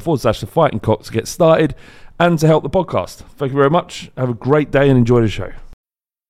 forward slash the fighting cock to get started and to help the podcast. Thank you very much. Have a great day and enjoy the show.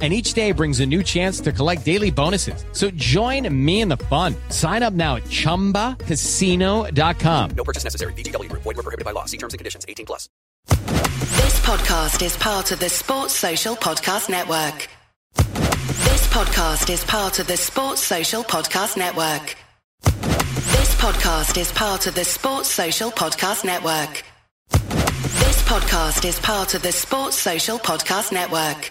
and each day brings a new chance to collect daily bonuses. So join me in the fun. Sign up now at ChumbaCasino.com. No purchase necessary. VGW. Void were prohibited by law. See terms and conditions. 18 plus. This podcast is part of the Sports Social Podcast Network. This podcast is part of the Sports Social Podcast Network. This podcast is part of the Sports Social Podcast Network. This podcast is part of the Sports Social Podcast Network.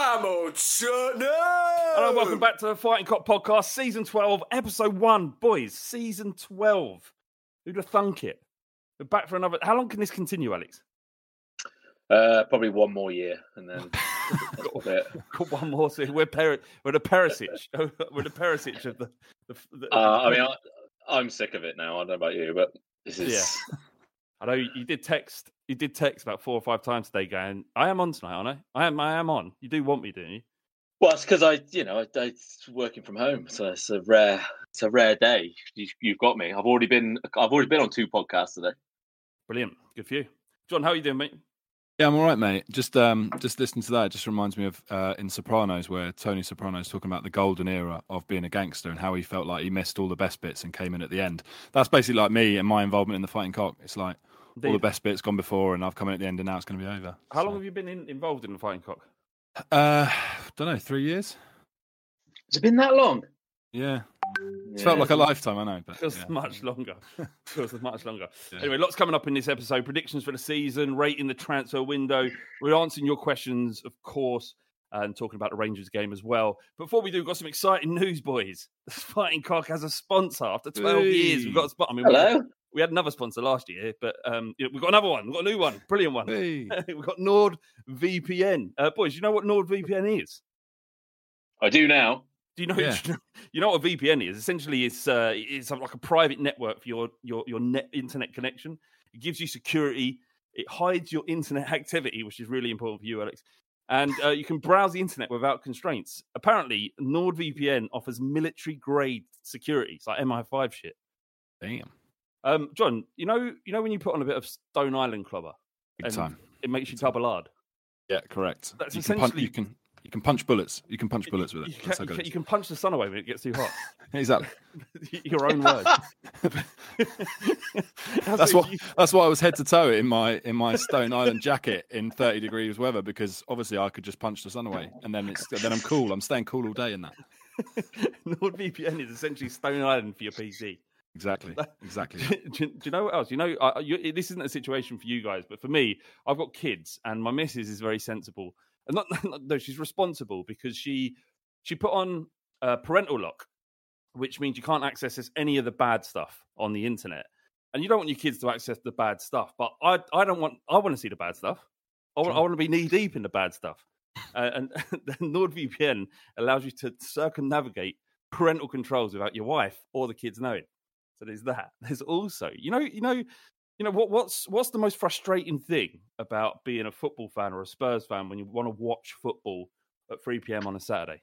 Come on, son. Hello, welcome back to the Fighting Cock Podcast, Season 12, Episode 1. Boys, Season 12. Who'd have thunk it? We're back for another. How long can this continue, Alex? Uh, probably one more year, and then that's. Got one more. se- We're, Peri- we're the Perisic. we're the Perisic of the. the, the Uh, I mean, I, I'm sick of it now. I don't know about you, but this is. Yeah. I know you you did text. You did text about four or five times today, going, "I am on tonight, aren't I? I am. I am on. You do want me, don't you?" Well, it's because I, you know, I, I it's working from home, so it's a rare, it's a rare day. You, you've got me. I've already been, I've already been on two podcasts today. Brilliant. Good for you, John. How are you doing, mate? Yeah, I'm all right, mate. Just um, just listening to that it just reminds me of uh, in Sopranos, where Tony Soprano's talking about the golden era of being a gangster and how he felt like he missed all the best bits and came in at the end. That's basically like me and my involvement in the fighting cock. It's like all the best bits gone before, and I've come in at the end, and now it's going to be over. How long have you been in, involved in the fighting cock? Uh, don't know, three years. Has it been that long? Yeah, it's felt like a lifetime. I know, but Feels yeah. much longer. Feels much longer. Yeah. Anyway, lots coming up in this episode. Predictions for the season, rating the transfer window. We're answering your questions, of course, and talking about the Rangers game as well. Before we do, we've got some exciting news, boys. The Fighting Cock has a sponsor after 12 years. We've got a spot. I mean, we- Hello. We had another sponsor last year, but um, you know, we've got another one. We've got a new one. Brilliant one. Hey. we've got NordVPN. Uh, boys, you know what NordVPN is? I do now. Do you know? Yeah. You know what a VPN is? Essentially, it's uh, it's like a private network for your your your net internet connection. It gives you security. It hides your internet activity, which is really important for you, Alex. And uh, you can browse the internet without constraints. Apparently, NordVPN offers military grade security. It's like MI5 shit. Damn. Um, John, you know, you know when you put on a bit of Stone Island clobber, Big time. it makes you double hard. Yeah, correct. That's you, can punch, essentially- you can you can punch bullets. You can punch bullets with You it. can, That's you, can, you can punch the sun away when it gets too hot. Exactly. Your own words. That's what that's why I was head to toe in my in my Stone Island jacket in 30 degrees weather because obviously I could just punch the sun away and then it's then I'm cool. I'm staying cool all day in that. NordVPN is essentially Stone Island for your PC. Exactly. Exactly. do, do- you know what else? You know, uh, you, this isn't a situation for you guys, but for me, I've got kids, and my missus is very sensible, and not, not no, she's responsible because she she put on uh, parental lock, which means you can't access any of the bad stuff on the internet, and you don't want your kids to access the bad stuff. But I I don't want I want to see the bad stuff. I want, I want to be knee deep in the bad stuff, uh, and the NordVPN allows you to circumnavigate parental controls without your wife or the kids knowing. So there's that. There's also, you know, you know, you know what what's what's the most frustrating thing about being a football fan or a Spurs fan when you want to watch football at 3 p.m. on a Saturday?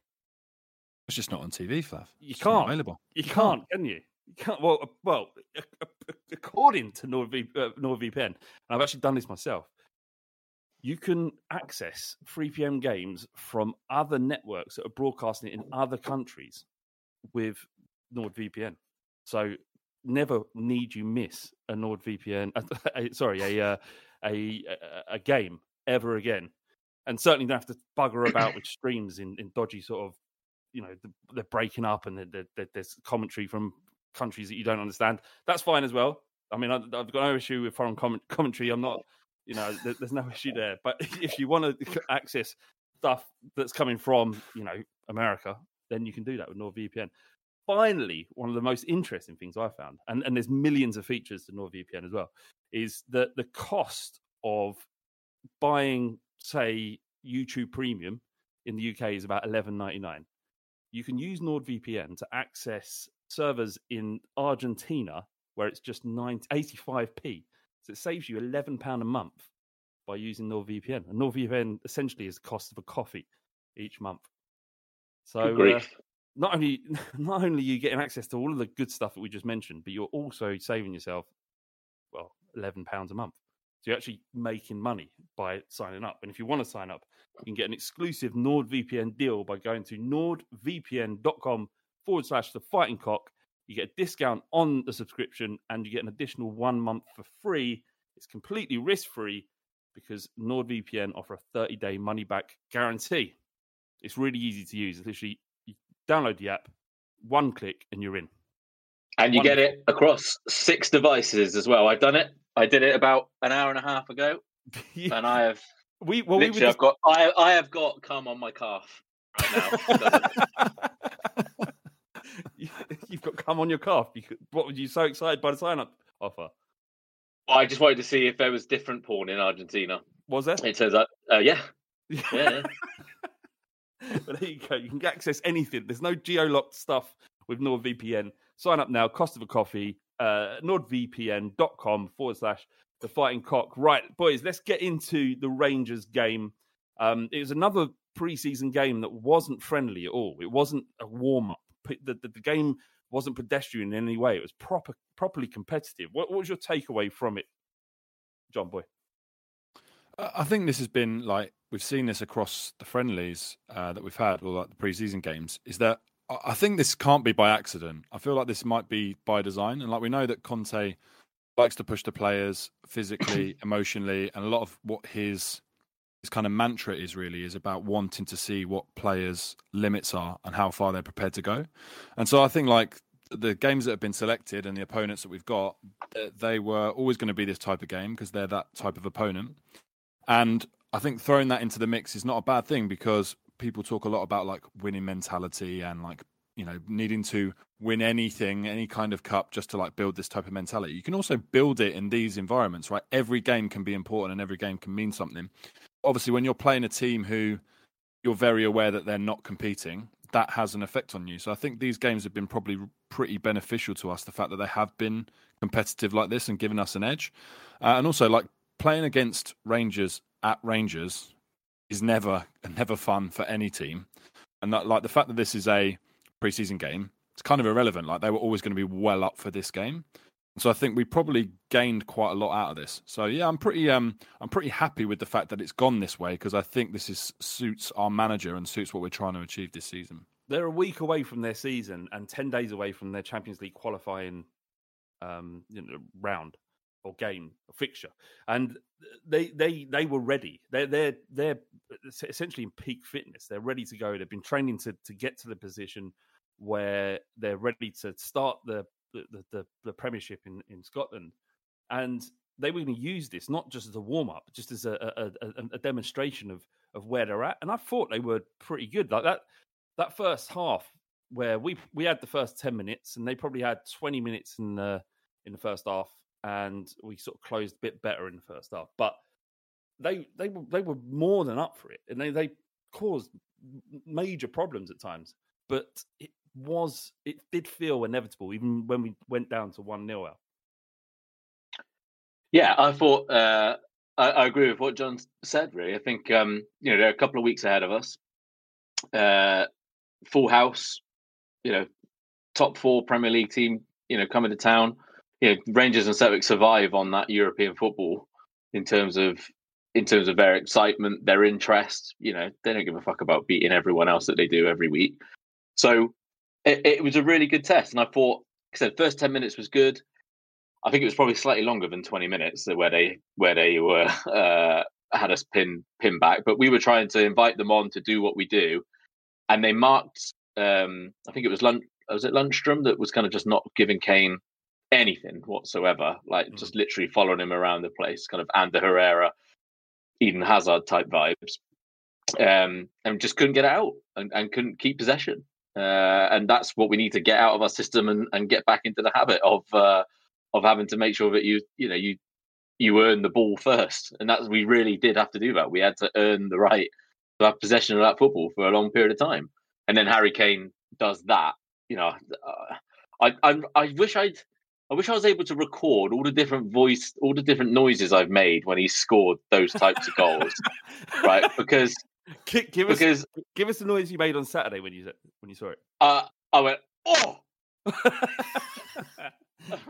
It's just not on TV, Flav. You It's can't. available. You can't, can you? You can't. Well, uh, well, according to NordV, uh, NordVPN, and I've actually done this myself. You can access 3 p.m. games from other networks that are broadcasting it in other countries with NordVPN. So never need you miss a NordVPN. uh, sorry, a, uh, a a a game ever again, and certainly don't have to bugger about with streams in, in dodgy sort of, you know, the, they're breaking up and there- there's commentary from countries that you don't understand. That's fine as well. I mean, I, I've got no issue with foreign comment, commentary. I'm not, you know, there, there's no issue there. But if you want to access stuff that's coming from, you know, America, then you can do that with NordVPN finally, one of the most interesting things I found, and, and there's millions of features to NordVPN as well, is that the cost of buying, say, YouTube Premium in the UK is about eleven ninety nine. You can use NordVPN to access servers in Argentina where it's just 90, 85p. So it saves you eleven pound a month by using NordVPN. And NordVPN essentially is the cost of a coffee each month. So uh. Not only not only are you getting access to all of the good stuff that we just mentioned, but you're also saving yourself well eleven pounds a month. So you're actually making money by signing up. And if you want to sign up, you can get an exclusive NordVPN deal by going to nordvpn.com forward slash the fighting cock. You get a discount on the subscription and you get an additional one month for free. It's completely risk free because NordVPN offer a 30 day money back guarantee. It's really easy to use. It's literally download the app, one click, and you're in. And you get Wonderful. it across six devices as well. I've done it. I did it about an hour and a half ago, and I have we well, we just, I've got I I have got cum on my calf right now. You- You've got cum on your calf. You could, what were you so excited by the sign up offer? I just wanted to see if there was different porn in Argentina. Was there? It turns out, uh, yeah, yeah. but there you go. You can access anything. There's no geo-locked stuff with NordVPN. Sign up now. Cost of a coffee. Uh, NordVPN.com forward slash the fighting cock. Right, boys, let's get into the Rangers game. Um, it was another preseason game that wasn't friendly at all. It wasn't a warm up. The, the, the game wasn't pedestrian in any way. It was proper, properly competitive. What, what was your takeaway from it, John Boy? I think this has been like we've seen this across the friendlies uh, that we've had, or like the preseason games. Is that I think this can't be by accident. I feel like this might be by design, and like we know that Conte likes to push the players physically, emotionally, and a lot of what his his kind of mantra is really is about wanting to see what players' limits are and how far they're prepared to go. And so I think like the games that have been selected and the opponents that we've got, they were always going to be this type of game because they're that type of opponent. And I think throwing that into the mix is not a bad thing because people talk a lot about like winning mentality and like, you know, needing to win anything, any kind of cup just to like build this type of mentality. You can also build it in these environments, right? Every game can be important and every game can mean something. Obviously, when you're playing a team who you're very aware that they're not competing, that has an effect on you. So I think these games have been probably pretty beneficial to us. The fact that they have been competitive like this and given us an edge, uh, and also like playing against Rangers at Rangers is never never fun for any team, and that, like the fact that this is a preseason game, it's kind of irrelevant. Like they were always going to be well up for this game, so I think we probably gained quite a lot out of this. So yeah, I'm pretty um I'm pretty happy with the fact that it's gone this way because I think this is suits our manager and suits what we're trying to achieve this season. They're a week away from their season and ten days away from their Champions League qualifying um, you know, round or game or fixture, and they they they were ready. They're they're they're essentially in peak fitness. They're ready to go. They've been training to to get to the position where they're ready to start the the the, the Premiership in in Scotland, and they were going to use this not just as a warm up, just as a, a, a, a demonstration of of where they're at. And I thought they were pretty good. Like that that first half where we we had the first ten minutes, and they probably had twenty minutes in the in the first half, and we sort of closed a bit better in the first half. But they they were they were more than up for it, and they they caused major problems at times. But it was it did feel inevitable, even when we went down to one 0 out. Yeah, I thought uh, I, I, agree with what John said. Really, I think um, you know there are a couple of weeks ahead of us. Uh, full house, you know, top four Premier League team, you know, coming to town. You know, Rangers and Celtic survive on that European football in terms of in terms of their excitement, their interest. You know, they don't give a fuck about beating everyone else that they do every week. So it, it was a really good test, and I thought, like I said, first ten minutes was good. I think it was probably slightly longer than twenty minutes where they where they were uh, had us pin pin back, but we were trying to invite them on to do what we do, and they marked. Um, I think it was Lund, was it Lundstram that was kind of just not giving Kane anything whatsoever, like mm. just literally following him around the place, kind of Ander Herrera, Eden Hazard type vibes, um, and just couldn't get out and, and couldn't keep possession. Uh, and that's what we need to get out of our system and, and get back into the habit of uh, of having to make sure that you you know you you earn the ball first, and that's we really did have to do that. We had to earn the right to have possession of that football for a long period of time, and then Harry Kane does that. You know, uh, I, I I wish I'd I wish I was able to record all the different voice, all the different noises I've made when he scored those types of goals, right? Because Give, give because, us give us the noise you made on Saturday when you when you saw it. Uh, I went oh.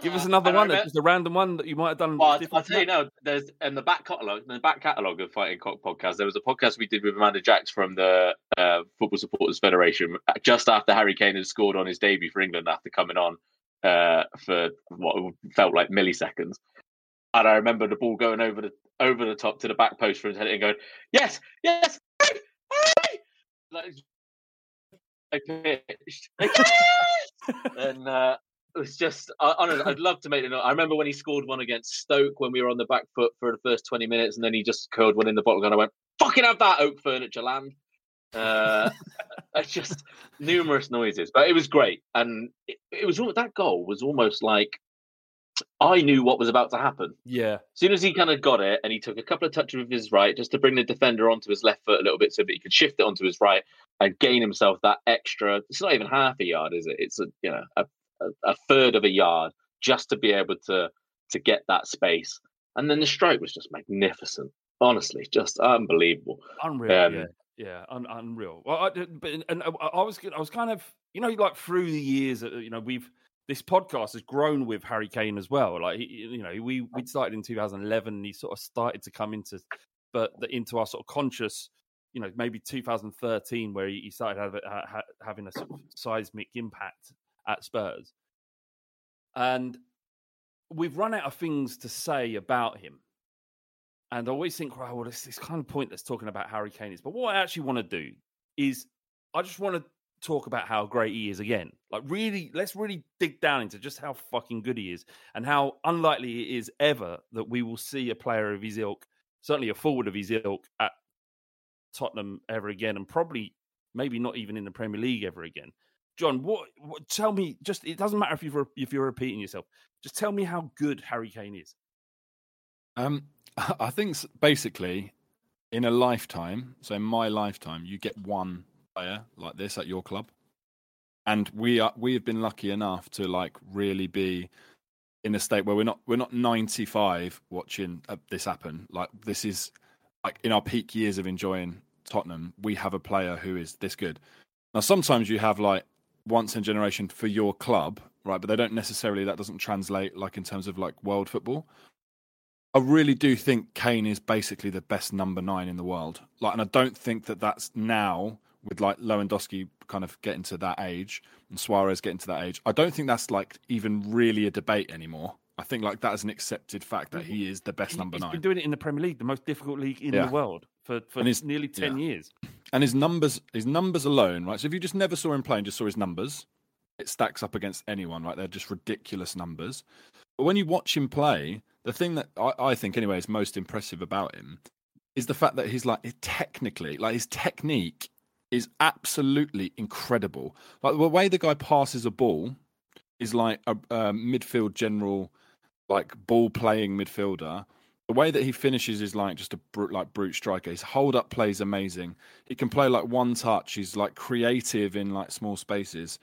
give us another one, just a random one that you might have done. Well, I'll tell you now. There's in the back catalog, in the back catalog of Fighting Cock podcast. There was a podcast we did with Amanda Jacks from the uh, Football Supporters Federation just after Harry Kane had scored on his debut for England after coming on uh, for what felt like milliseconds. And I remember the ball going over the over the top to the back post for his head and going, "Yes, yes, like, I pitched. and uh, it was just, I, I I'd love to make it. I remember when he scored one against Stoke when we were on the back foot for the first 20 minutes, and then he just curled one in the bottom, and I went, fucking have that oak furniture land. Uh, just numerous noises, but it was great. And it, it was that goal was almost like I knew what was about to happen. Yeah. As soon as he kind of got it and he took a couple of touches with his right just to bring the defender onto his left foot a little bit so that he could shift it onto his right and gain himself that extra it's not even half a yard, is it? It's a you know, a, a third of a yard just to be able to to get that space. And then the strike was just magnificent. Honestly, just unbelievable. Unreal. Um, yeah. Yeah, un- unreal. Well, I, but and I, I was I was kind of you know like through the years, uh, you know, we've this podcast has grown with Harry Kane as well. Like you know, we we started in 2011, and he sort of started to come into, but into our sort of conscious, you know, maybe 2013, where he started have, ha, having a sort of seismic impact at Spurs, and we've run out of things to say about him. And I always think, well, it's, it's kind of pointless talking about Harry Kane is. But what I actually want to do is, I just want to talk about how great he is again. Like, really, let's really dig down into just how fucking good he is and how unlikely it is ever that we will see a player of his ilk, certainly a forward of his ilk, at Tottenham ever again, and probably maybe not even in the Premier League ever again. John, what, what tell me? Just it doesn't matter if you're if you're repeating yourself. Just tell me how good Harry Kane is. Um, I think basically in a lifetime, so in my lifetime, you get one player like this at your club, and we are we have been lucky enough to like really be in a state where we're not we're not 95 watching uh, this happen. Like this is like in our peak years of enjoying Tottenham, we have a player who is this good. Now sometimes you have like once in generation for your club, right? But they don't necessarily that doesn't translate like in terms of like world football. I really do think Kane is basically the best number nine in the world. Like, and I don't think that that's now with like Lewandowski kind of getting to that age and Suarez getting to that age. I don't think that's like even really a debate anymore. I think like that is an accepted fact that he is the best He- number He's nine. been doing it in the Premier League, the most difficult league in Yeah. the world for, for his- nearly ten yeah. years. and his numbers his numbers alone right so if you just never saw him play and just saw his numbers it stacks up against anyone right they're just ridiculous numbers but when you watch him play the thing that i, I think anyway is most impressive about him is the fact that he's like technically like his technique is absolutely incredible like the way the guy passes a ball is like a, a midfield general like ball playing midfielder the way that he finishes is like just a brute, like brute striker. His hold up play is amazing. He can play like one touch. He's like creative in like small spaces.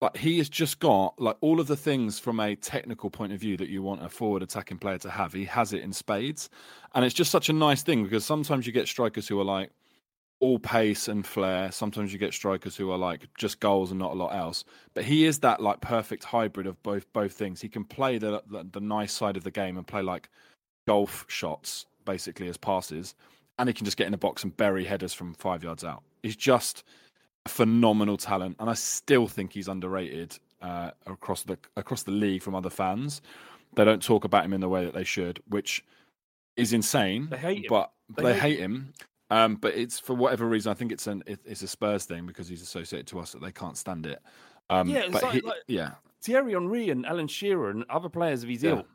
Like he has just got like all of the things from a technical point of view that you want a forward attacking player to have. He has it in spades, and it's just such a nice thing because sometimes you get strikers who are like all pace and flair. Sometimes you get strikers who are like just goals and not a lot else. But he is that like perfect hybrid of both both things. He can play the the, the nice side of the game and play like golf shots basically as passes, and he can just get in the box and bury headers from five yards out. He's just phenomenal talent, and I still think he's underrated uh, across the across the league from other fans. They don't talk about him in the way that they should, which is insane. They hate him. but They they, hate hate him. Um, but it's for whatever reason. I think it's an it, it's a Spurs thing because he's associated to us that they can't stand it. Um, Yeah, it's but like- he, like- yeah, Thierry Henry and Alan Shearer and other players of his Yeah. ilk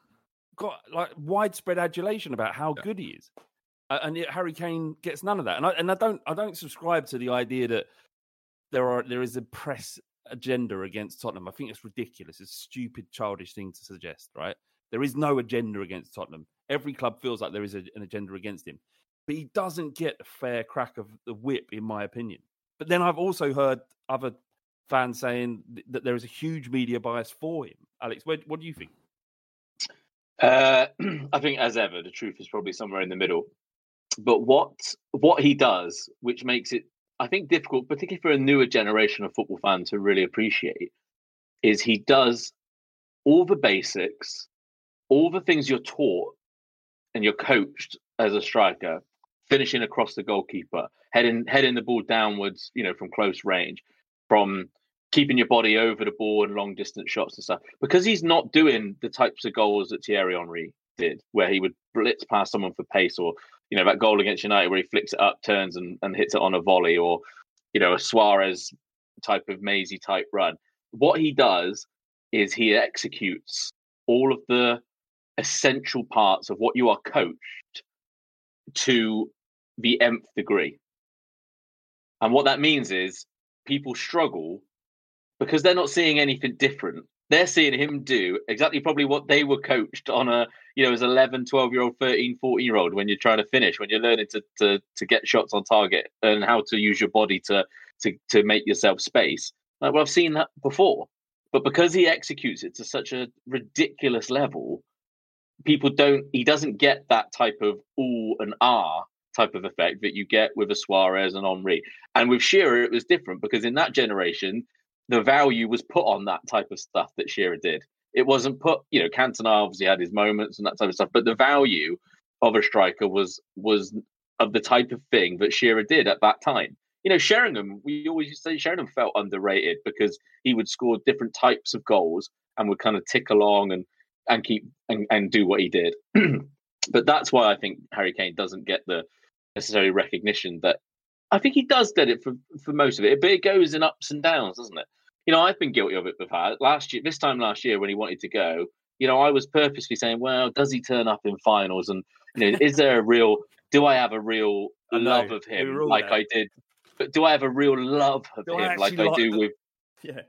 got like widespread adulation about how Yeah. good he is, uh, and yet Harry Kane gets none of that. And I and I don't I don't subscribe to the idea that there are there is a press agenda against Tottenham. I think it's ridiculous. It's a stupid, childish thing to suggest. Right? There is no agenda against Tottenham. Every club feels like there is a, an agenda against him, but he doesn't get a fair crack of the whip, in my opinion. But then I've also heard other fans saying th- that there is a huge media bias for him. Alex, what, what do you think? Uh, I think, as ever, the truth is probably somewhere in the middle. But what what he does, which makes it, I think, difficult, particularly for a newer generation of football fans to really appreciate, is he does all the basics, all the things you're taught and you're coached as a striker, finishing across the goalkeeper, heading heading the ball downwards, you know, from close range, from keeping your body over the ball and long distance shots and stuff. Because he's not doing the types of goals that Thierry Henry did, where he would blitz past someone for pace, or you know that goal against United where he flicks it up, turns and, and hits it on a volley, or you know a Suarez type of mazy type run. What he does is he executes all of the essential parts of what you are coached to the nth degree. And what that means is people struggle because they're not seeing anything different. They're seeing him do exactly probably what they were coached on a, you know, as 11, 12 year old, 13, 14 year old when you're trying to finish, when you're learning to, to, to get shots on target and how to use your body to, to, to make yourself space. Like, well, I've seen that before. But because he executes it to such a ridiculous level, people don't, he doesn't get that type of ooh and ah type of effect that you get with a Suarez and Henry. And with Shearer, it was different because in that generation, the value was put on that type of stuff that Shearer did. It wasn't put, you know, Cantona obviously had his moments and that type of stuff, but the value of a striker was was of the type of thing that Shearer did at that time. You know, Sheringham, we always used to say Sheringham felt underrated because he would score different types of goals and would kind of tick along and and keep and, and do what he did. but that's why I think Harry Kane doesn't get the necessary recognition that I think he does get it for for most of it, but it goes in ups and downs, doesn't it? You know, I've been guilty of it before. Last year, this time last year, when he wanted to go, you know, I was purposely saying, "Well, does he turn up in finals? And you know, is there a real? Do I have a real I love of him like there. I did? But do I have a real love of Do I him like I do the- with Yeah.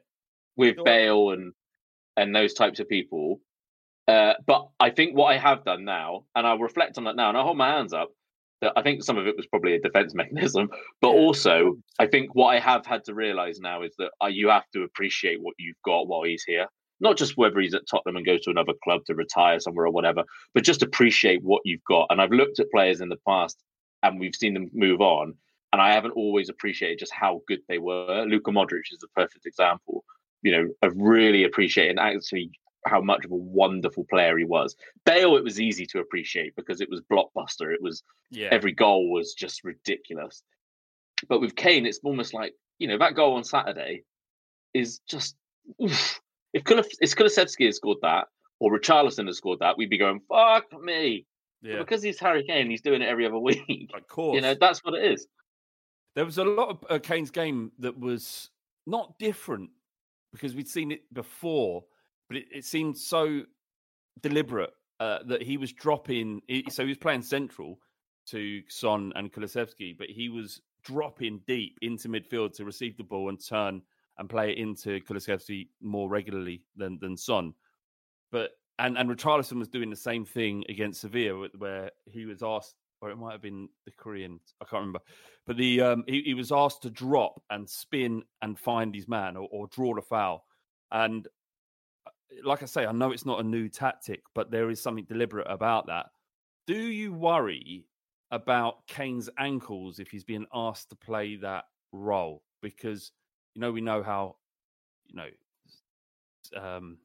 with Do I- Bale and and those types of people. Uh, but I think what I have done now, and I'll reflect on that now, and I hold my hands up. That I think some of it was probably a defense mechanism, but also I think what I have had to realize now is that you have to appreciate what you've got while he's here. Not just whether he's at Tottenham and goes to another club to retire somewhere or whatever, but just appreciate what you've got. And I've looked at players in the past and we've seen them move on, and I haven't always appreciated just how good they were. Luka Modric is the perfect example. You know, of really appreciating actually how much of a wonderful player he was. Bale, it was easy to appreciate because it was blockbuster. It was Yeah. every goal was just ridiculous. But with Kane, it's almost like you know that goal on Saturday is just oof. if Kulif- if Kulusevski had scored that or Richarlison had scored that, we'd be going fuck me. But Yeah, because he's Harry Kane, he's doing it every other week. of course. You know that's what it is. There was a lot of uh, Kane's game that was not different because we'd seen it before, but it, it seemed so deliberate uh, that he was dropping. So he was playing central to Son and Kulusevski, but he was dropping deep into midfield to receive the ball and turn and play it into Kulusevski more regularly than than Son. But and and Richarlison was doing the same thing against Sevilla, where he was asked, or it might have been the Korean, I can't remember, but the um, he, he was asked to drop and spin and find his man or, or draw the foul. And like I say, I know it's not a new tactic, but there is something deliberate about that. Do you worry about Kane's ankles if he's being asked to play that role? Because you know we know how you know um,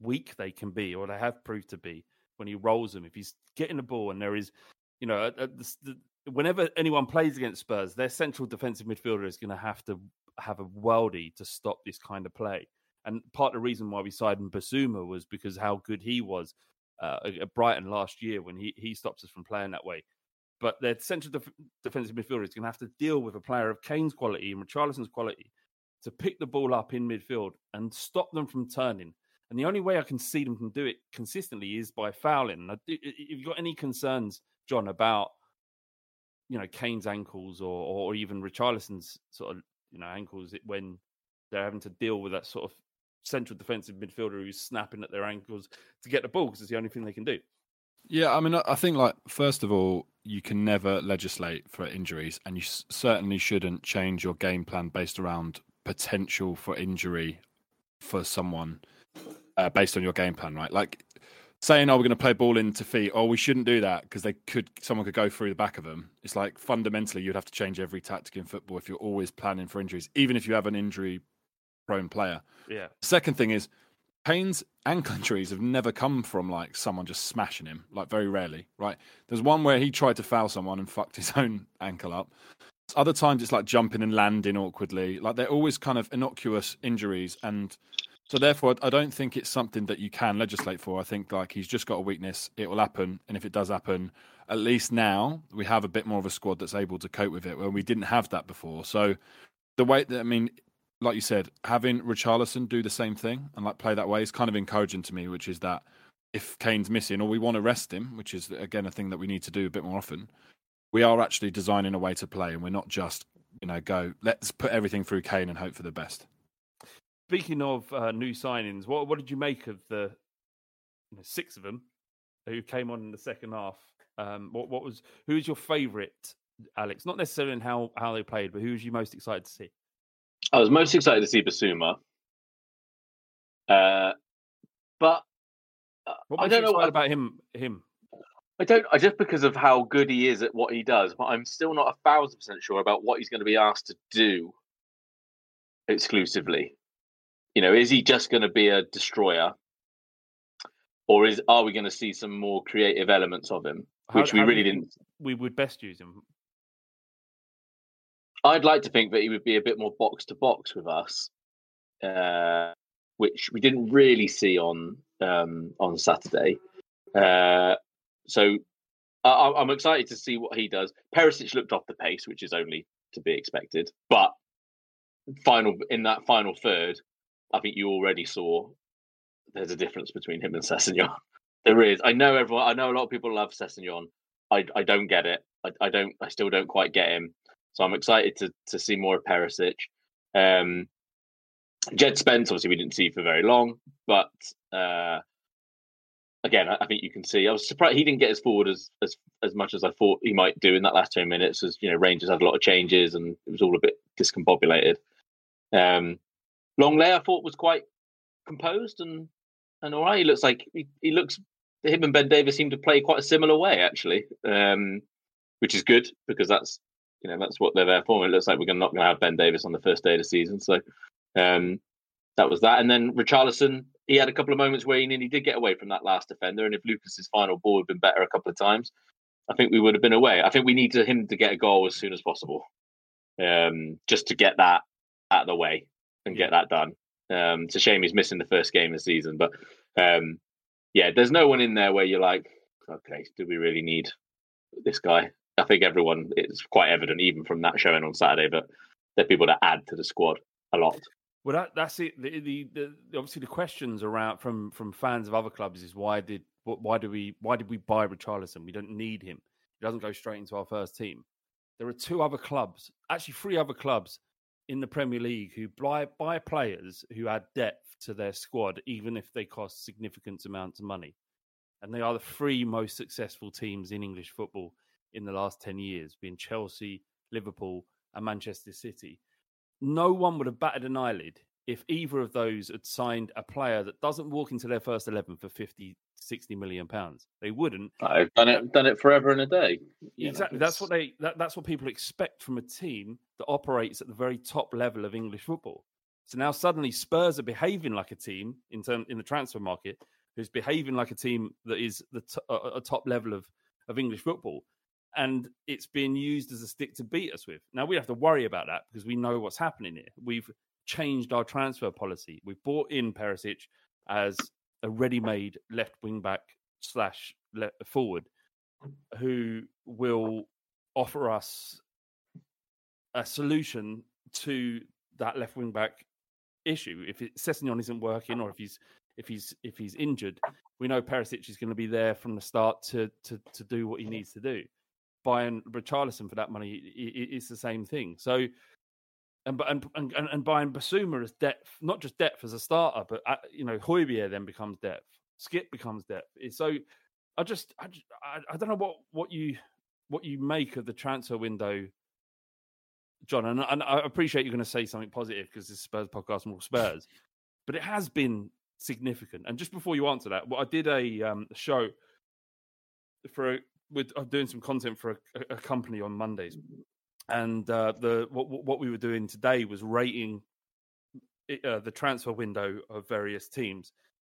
weak they can be, or they have proved to be when he rolls them. If he's getting the ball and there is, you know, the, whenever anyone plays against Spurs, their central defensive midfielder is going to have to have a worldie to stop this kind of play. And part of the reason why we signed Bissouma was because how good he was uh, at Brighton last year when he, he stops us from playing that way. But their central def- defensive midfielder is going to have to deal with a player of Kane's quality and Richarlison's quality to pick the ball up in midfield and stop them from turning. And the only way I can see them can do it consistently is by fouling. Do, if you've got any concerns, John, about you know Kane's ankles or or even Richarlison's sort of you know ankles when they're having to deal with that sort of central defensive midfielder who's snapping at their ankles to get the ball because it's the only thing they can do. Yeah, I mean, I think like first of all, you can never legislate for injuries, and you certainly shouldn't change your game plan based around potential for injury for someone uh, based on your game plan, right? Like saying, "Oh, we're going to play ball into feet," oh, we shouldn't do that because they could someone could go through the back of them. It's like fundamentally, you'd have to change every tactic in football if you're always planning for injuries, even if you have an injury-prone player. Yeah, Second thing is, Kane's ankle injuries have never come from like someone just smashing him, like very rarely, right? There's one where he tried to foul someone and fucked his own ankle up. Other times it's like jumping and landing awkwardly. Like they're always kind of innocuous injuries. And so therefore, I don't think it's something that you can legislate for. I think like he's just got a weakness. It will happen. And if it does happen, at least now we have a bit more of a squad that's able to cope with it where we didn't have that before. So the way that, I mean, like you said, having Richarlison do the same thing and like play that way is kind of encouraging to me, which is that if Kane's missing or we want to rest him, which is again a thing that we need to do a bit more often, we are actually designing a way to play and we're not just, you know, go, let's put everything through Kane and hope for the best. Speaking of uh, new signings, what what did you make of the you know, six of them who came on in the second half? Um, what what was who was your favourite, Alex? Not necessarily in how how they played, but who was you most excited to see? I was most excited to see Bissouma. Uh, but uh, What I don't know. I, about him? Him? I don't. I just because of how good he is at what he does, but I'm still not a thousand percent sure about what he's going to be asked to do exclusively. You know, is he just going to be a destroyer, or is are we going to see some more creative elements of him, How- which we how really didn't? We would best use him. I'd like to think that he would be a bit more box to box with us, uh, which we didn't really see on um, on Saturday. Uh, so I, I'm excited to see what he does. Perisic looked off the pace, which is only to be expected. But final in that final third, I think you already saw there's a difference between him and Sessegnon. There is. I know everyone. I know a lot of people love Sessegnon. I I don't get it. I, I don't. I still don't quite get him. So I'm excited to to see more of Perisic. Um, Jed Spence, obviously, we didn't see for very long, but uh, again, I, I think you can see. I was surprised he didn't get as forward as as as much as I thought he might do in that last ten minutes. As you know, Rangers had a lot of changes and it was all a bit discombobulated. Um, Lenglet, I thought was quite composed and and all right. He looks like he, he looks. Him and Ben Davies seem to play quite a similar way, actually, um, which is good because that's you know that's what they're there for. It looks like we're not going to have Ben Davies on the first day of the season, so um, that was that. And then Richarlison, he had a couple of moments where he nearly did get away from that last defender, and if Lucas's final ball had been better a couple of times, I think we would have been away. I think we need to, him to get a goal as soon as possible, um, just to get that out of the way and get that done. Um, it's a shame he's missing the first game of the season, but um, yeah, there's no one in there where you're like, okay, do we really need this guy? I think everyone it's quite evident, even from that showing on Saturday, but there are people that add to the squad a lot. Well, that, that's it. The, the, the, obviously the questions around from from fans of other clubs is why did why do we why did we buy Richarlison? We don't need him. He doesn't go straight into our first team. There are two other clubs, actually three other clubs in the Premier League who buy buy players who add depth to their squad, even if they cost significant amounts of money. And they are the three most successful teams in English football in the last 10 years, being Chelsea, Liverpool, and Manchester City. No one would have batted an eyelid if either of those had signed a player that doesn't walk into their first 11 for 50, 60 million pounds. They wouldn't. I've done it, done it forever and a day. You exactly. Know, that's what they, that, that's what people expect from a team that operates at the very top level of English football. So now suddenly Spurs are behaving like a team in term, in the transfer market who's behaving like a team that is the t- a, a top level of, of English football and it's being used as a stick to beat us with. Now we have to worry about that because we know what's happening here. We've changed our transfer policy. We've bought in Perisic as a ready-made left wing back slash forward who will offer us a solution to that left wing back issue. If it, Sessegnon isn't working, or if he's if he's if he's injured, we know Perisic is going to be there from the start to to to do what he needs to do. Buying Richarlison for that money is the same thing. So, and and and, and buying Bissouma as depth, not just depth as a starter, but uh, you know Højbjerg then becomes depth. Skipp becomes depth. So, I just I, I don't know what what you what you make of the transfer window, John. And, and I appreciate you're going to say something positive because this Spurs podcast more Spurs, but it has been significant. And just before you answer that, well, I did a um, show for a, with I'm doing some content for a, a company on Mondays, and uh, the what what we were doing today was rating uh, the transfer window of various teams,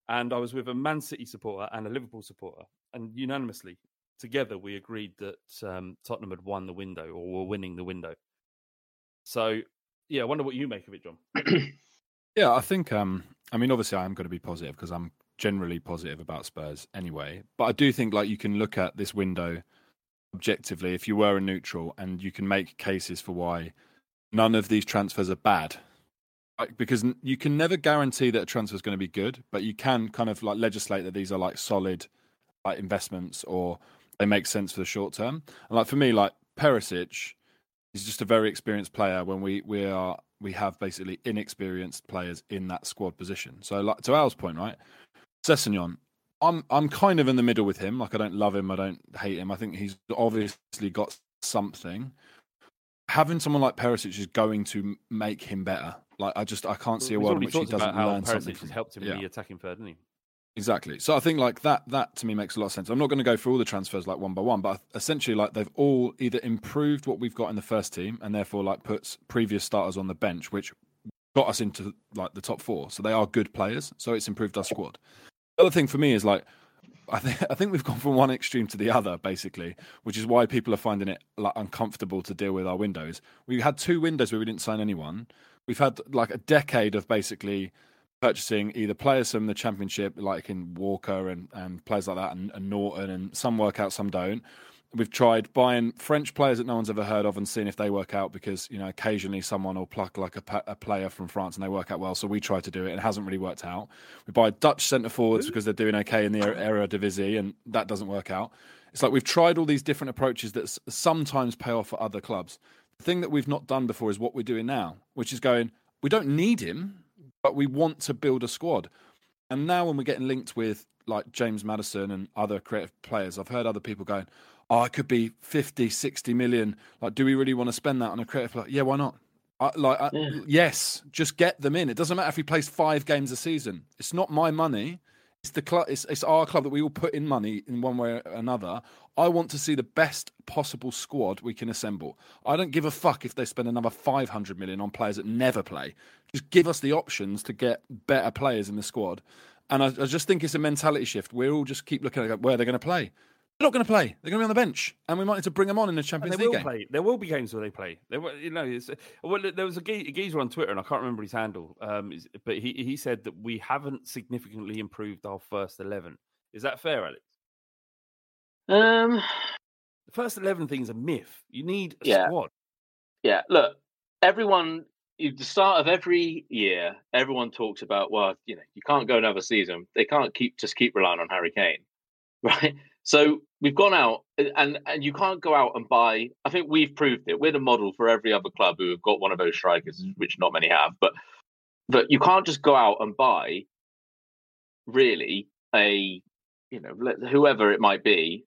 and I was with a Man City supporter and a Liverpool supporter, and unanimously together we agreed that um, Tottenham had won the window or were winning the window. So yeah, I wonder what you make of it, John. yeah, I think um, I mean obviously I am going to be positive because I'm generally positive about Spurs anyway. But I do think like you can look at this window objectively if you were a neutral and you can make cases for why none of these transfers are bad. Like, because you can never guarantee that a transfer is going to be good, but you can kind of like legislate that these are like solid like investments or they make sense for the short term. And like for me, like Perisic is just a very experienced player when we we are we have basically inexperienced players in that squad position. So like to Al's point, right? Sessegnon, I'm I'm kind of in the middle with him. Like I don't love him, I don't hate him. I think he's obviously got something. Having someone like Perisic is going to make him better. Like I just I can't see a world in which he doesn't learn something. From, helped him yeah. in the attacking third, didn't he? Exactly. So I think like that that to me makes a lot of sense. I'm not going to go through all the transfers like one by one, but essentially like they've all either improved what we've got in the first team and therefore like puts previous starters on the bench, which got us into like the top four. So they are good players. So it's improved our squad. The other thing for me is like I think I think we've gone from one extreme to the other, basically, which is why people are finding it like uncomfortable to deal with our windows. We had two windows where we didn't sign anyone. We've had like a decade of basically purchasing either players from the championship, like in Walker and, and players like that, and, and Naughton, and some work out, some don't. We've tried buying French players that no one's ever heard of and seeing if they work out because you know occasionally someone will pluck like a, a player from France and they work out well. So we try to do it and it hasn't really worked out. We buy Dutch centre forwards because they're doing okay in the Eredivisie and that doesn't work out. It's like we've tried all these different approaches that sometimes pay off for other clubs. The thing that we've not done before is what we're doing now, which is going. We don't need him but we want to build a squad. And now when we're getting linked with like James Maddison and other creative players, I've heard other people going, oh, it could be 50, 60 million. Like, do we really want to spend that on a creative player? Yeah, why not? I, like, I, Yeah. yes, just get them in. It doesn't matter if he plays five games a season. It's not my money. It's the club. It's, it's our club that we all put in money in one way or another. I want to see the best possible squad we can assemble. I don't give a fuck if they spend another five hundred million on players that never play. Just give us the options to get better players in the squad. And I, I just think it's a mentality shift. We all just keep looking at where they're going to play. They're not going to play. They're going to be on the bench, and we might need to bring them on in the And Champions they League will game. play. There will be games where they play. There, will- you know, it's, well, there was a, ge- a geezer on Twitter, and I can't remember his handle. Um, but he he said that we haven't significantly improved our first eleven. Is that fair, Alex? Um, The first eleven thing's a myth. You need a Yeah. squad. yeah. Look, everyone. At the start of every year, everyone talks about, well, you know, you can't go another season. They can't keep just keep relying on Harry Kane, right? So we've gone out, and and you can't go out and buy. I think we've proved it. We're the model for every other club who have got one of those strikers, which not many have. But but you can't just go out and buy, really, a you know, whoever it might be,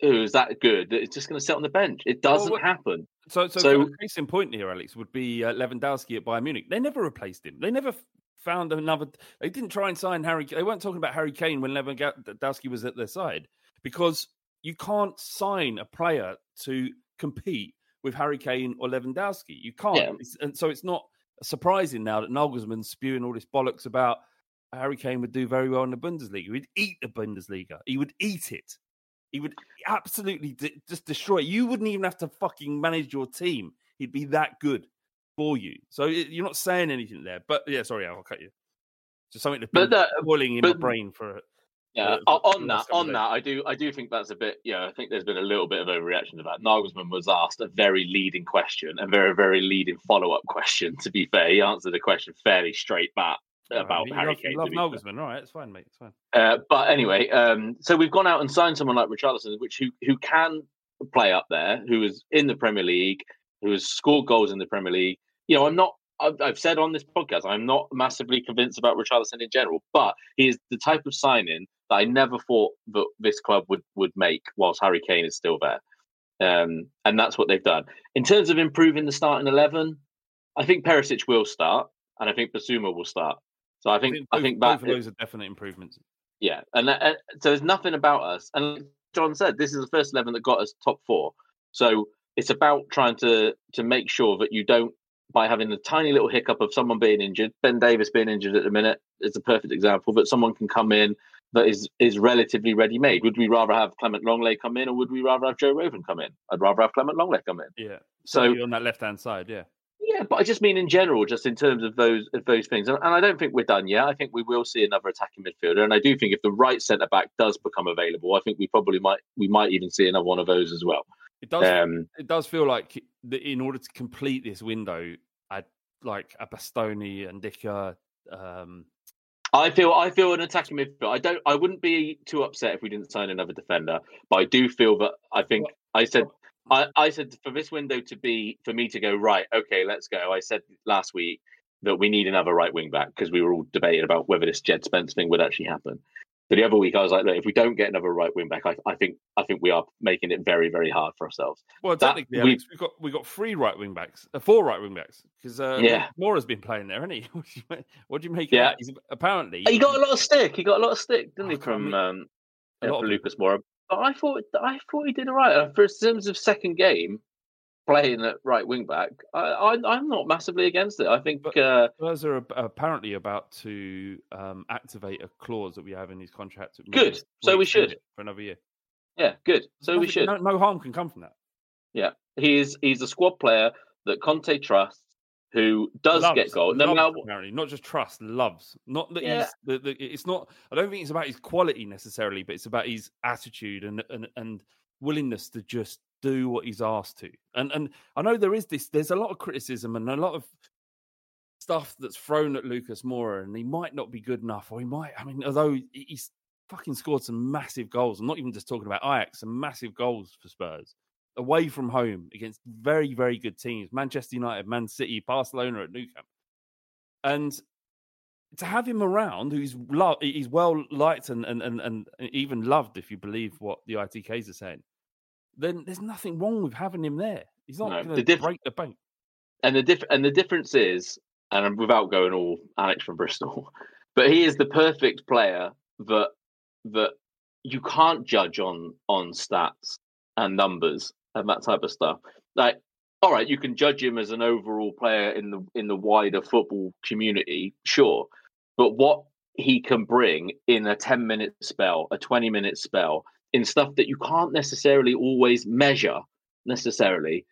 who's that good that it's just going to sit on the bench. It doesn't what- happen. So, so, So- a case in point here, Alex, would be uh, Lewandowski at Bayern Munich. They never replaced him. They never found another. They didn't try and sign Harry. They weren't talking about Harry Kane when Lewandowski was at their side because you can't sign a player to compete with Harry Kane or Lewandowski. You can't. Yeah. And so it's not surprising now that Nagelsmann's spewing all this bollocks about Harry Kane would do very well in the Bundesliga. He'd eat the Bundesliga. He would eat it. He would absolutely d- just destroy it. You wouldn't even have to fucking manage your team. He'd be that good for you. So it- you're not saying anything there. But yeah, sorry, I'll cut you. Just something to But be that- boiling in my brain for. Yeah, uh, on that, on that, I do, I do think that's a bit. Yeah, I think there's been a little bit of overreaction to that. Nagelsmann was asked a very leading question, and very, very leading follow-up question. To be fair, he answered the question fairly straight back about right, Harry love, Kane. love fair. Nagelsmann. All right, it's fine, mate. It's fine. Uh, but anyway, um, so we've gone out and signed someone like Richarlison, which who who can play up there, who is in the Premier League, who has scored goals in the Premier League. You know, I'm not. I've, I've said on this podcast, I'm not massively convinced about Richarlison in general, but he is the type of signing that I never thought that this club would would make whilst Harry Kane is still there. Um, and that's what they've done. In terms of improving the starting eleven, I think Perisic will start, and I think Bissouma will start. So I think I both, think, both of those are definite improvements. yeah, and, that- and so there's nothing about us. And like John said, this is the first eleven that got us top four. So it's about trying to to make sure that you don't, by having a tiny little hiccup of someone being injured, Ben Davies being injured at the minute is a perfect example. That someone can come in that is is relatively ready made. Would we rather have Clement Lenglet come in, or would we rather have Joe Rodon come in? I'd rather have Clement Lenglet come in. Yeah. So on that left hand side, yeah. yeah, but I just mean in general, just in terms of those of those things, and, and I don't think we're done yet. I think we will see another attacking midfielder, and I do think if the right centre back does become available, I think we probably might we might even see another one of those as well. It does. Um, it does feel like that in order to complete this window, I'd like a Bastoni and Dicker. Um, I feel I feel an attacking midfield. I don't. I wouldn't be too upset if we didn't sign another defender, but I do feel that I think I said I, I said for this window to be for me to go right. Okay, let's go. I said last week that we need another right wing back because we were all debating about whether this Jed Spence thing would actually happen. But the other week I was like, look, if we don't get another right wing back, I, I think I think we are making it very very hard for ourselves. well, That- technically, we- we've got we got three right wing backs, uh, four right wing backs because uh, Yeah. Moura's been playing there, hasn't he? What do you, make? Yeah. that? He's apparently He got a lot of stick. He got a lot of stick, didn't Oh, he, from um, yeah, from Lucas Moura? But I thought I thought he did all right. Uh, For in terms of second game, playing at right wing back, I, I I'm not massively against it. I think But- uh, Spurs are apparently about to um, activate a clause that we have in his contract. that Good. So we should. for another year. yeah, good. So we should. No, no harm can come from that. Yeah, he's he's a squad player that Conte trusts, who does Loves, get goals. Loves, what- apparently, not just trust, loves. Not that Yeah. he's. The, the, it's not. I don't think it's about his quality necessarily, but it's about his attitude and and and willingness to just do what he's asked to. And and I know there is this. There's a lot of criticism and a lot of stuff that's thrown at Lucas Moura, and he might not be good enough, or he might. I mean, although he's fucking scored some massive goals. I'm not even just talking about Ajax, some massive goals for Spurs away from home against very, very good teams Manchester United, Man City, Barcelona at Nou Camp. And to have him around, who's lo- he's well liked and, and, and, and even loved, if you believe what the ITKs are saying, then there's nothing wrong with having him there. He's not No, going to diff- break the bank. and the diff- and the difference is, and without going all Alex from Bristol, but he is the perfect player that that you can't judge on on stats and numbers and that type of stuff. Like, all right, you can judge him as an overall player in the in the wider football community, sure, but what he can bring in a 10 minute spell, a 20 minute spell, in stuff that you can't necessarily always measure necessarily.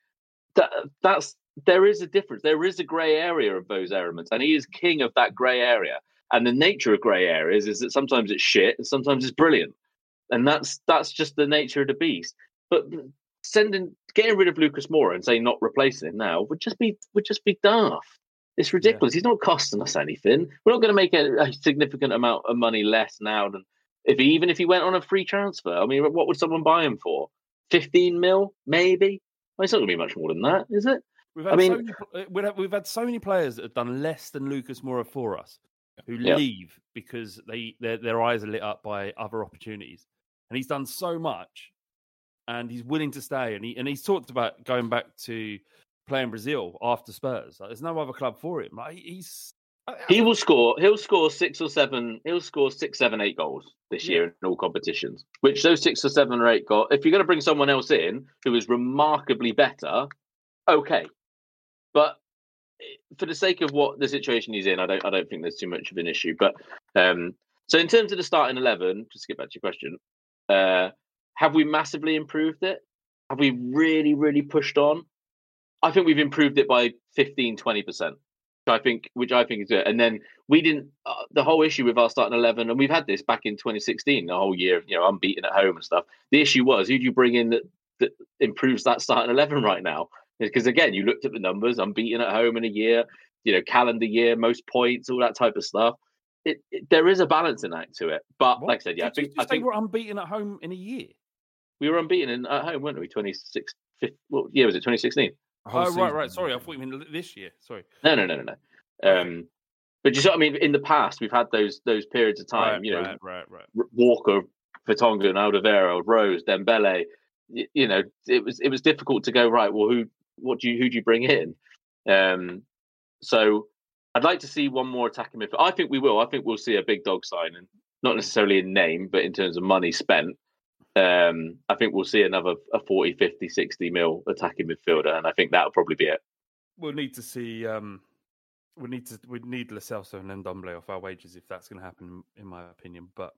That that's there is a difference. There is a grey area of those elements, and he is king of that grey area. And the nature of grey areas is that sometimes it's shit and sometimes it's brilliant, and that's that's just the nature of the beast. But sending getting rid of Lucas Moura and saying not replacing him now would just be would just be daft. It's ridiculous. He's not costing us anything. We're not going to make a, a significant amount of money less now than if he, even if he went on a free transfer. I mean, what would someone buy him for? Fifteen mil, maybe. Well, it's not going to be much more than that, is it? We've I mean- so many, uh, we've had- we've had so many players that have done less than Lucas Moura for us, who Yeah. leave because they their, their eyes are lit up by other opportunities, and he's done so much, and he's willing to stay, and he and he's talked about going back to playing Brazil after Spurs. Like, there's no other club for him. Like, he's He will score. He'll score six or seven. He'll score six, seven, eight goals this Yeah. year in all competitions. Which those six or seven or eight goals, if you're going to bring someone else in who is remarkably better, okay. But eh, for the sake of what the situation he's in, I don't. I don't think there's too much of an issue. But um, so in terms of the starting eleven, just to get back to your question, uh, have we massively improved it? Have we really, really pushed on? I think we've improved it by 15, 20 percent. I think, which I think is it. And then we didn't. Uh, the whole issue with our starting eleven, and we've had this back in 2016, the whole year, you know, unbeaten at home and stuff. The issue was who do you bring in that, that improves that starting eleven right now? Because again, you looked at the numbers, unbeaten at home in a year, you know, calendar year, most points, all that type of stuff. It, it, there is a balancing act to it, but What? like I said, yeah, I Did you think, I think we're unbeaten at home in a year. we were unbeaten in, at home, weren't we? 26, fif- what year was it? 2016. Oh right, right. Sorry, I thought you meant this year. Sorry. No, no, no, no, no. Um, but you saw, I mean, in the past, we've had those those periods of time. right, you know, right, right, right. R- Walker, Vertonghen, Alderweireld, Rose, Dembele. y- You know, it was it was difficult to go right. Well, who what do you who do you bring in? Um, so I'd like to see one more attacking midfield. I think we will. I think we'll see a big dog signing, not necessarily in name, but in terms of money spent. Um, I think we'll see another a 40, 50, 60 mil attacking midfielder, and I think that'll probably be it. We'll need to see. Um, we need to. We need Celso and then Ndombele off our wages if that's going to happen, in my opinion. But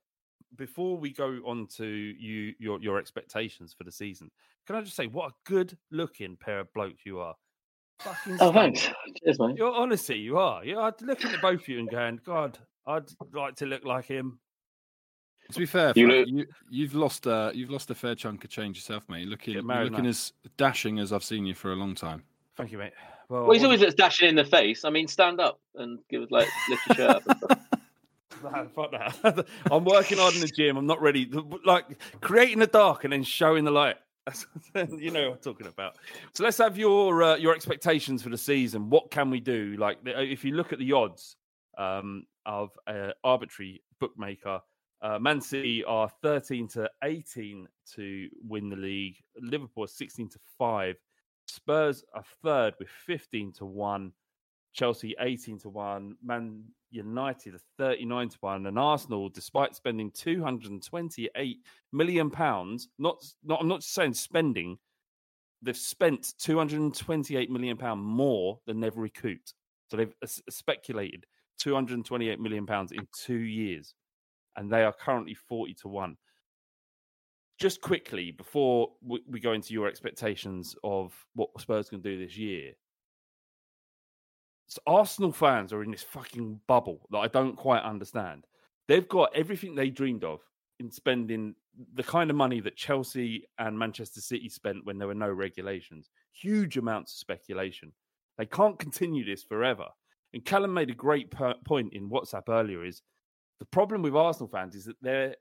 before we go on to you, your your expectations for the season, can I just say what a good looking pair of blokes you are. Fucking Oh, stunning. thanks. Cheers, mate. You're honestly, you are. You're I'd looking at both of you and going, God, I'd like to look like him. To be fair, You Frank, look- you, you've lost uh, you've lost a fair chunk of change yourself, mate. You're looking, you're looking now. as dashing as I've seen you for a long time. Thank you, mate. Well, Well, he's always just dashing in the face. I mean, stand up and give it like lift your shirt up. And. No, fuck that. I'm working hard in the gym. I'm not ready. Like creating the dark and then showing the light. You know what I'm talking about. So let's have your uh, your expectations for the season. What can we do? Like if you look at the odds um, of uh, arbitrary bookmaker, uh, Man City are 13 to 18 to win the league. Liverpool are 16 to five. Spurs are third with 15 to one. Chelsea 18 to 1, Man United 39 to 1, and Arsenal, despite spending 228 million pounds, not not I'm not saying spending, they've spent 228 million pound more than they've recouped. So they've s- speculated 228 million pounds in 2 years and they are currently 40 to 1. Just quickly before we go into your expectations of what Spurs can do this year, so Arsenal fans are in this fucking bubble that I don't quite understand. They've got everything they dreamed of in spending the kind of money that Chelsea and Manchester City spent when there were no regulations. Huge amounts of speculation. They can't continue this forever. And Callum made a great per- point in WhatsApp earlier is the problem with Arsenal fans is that they're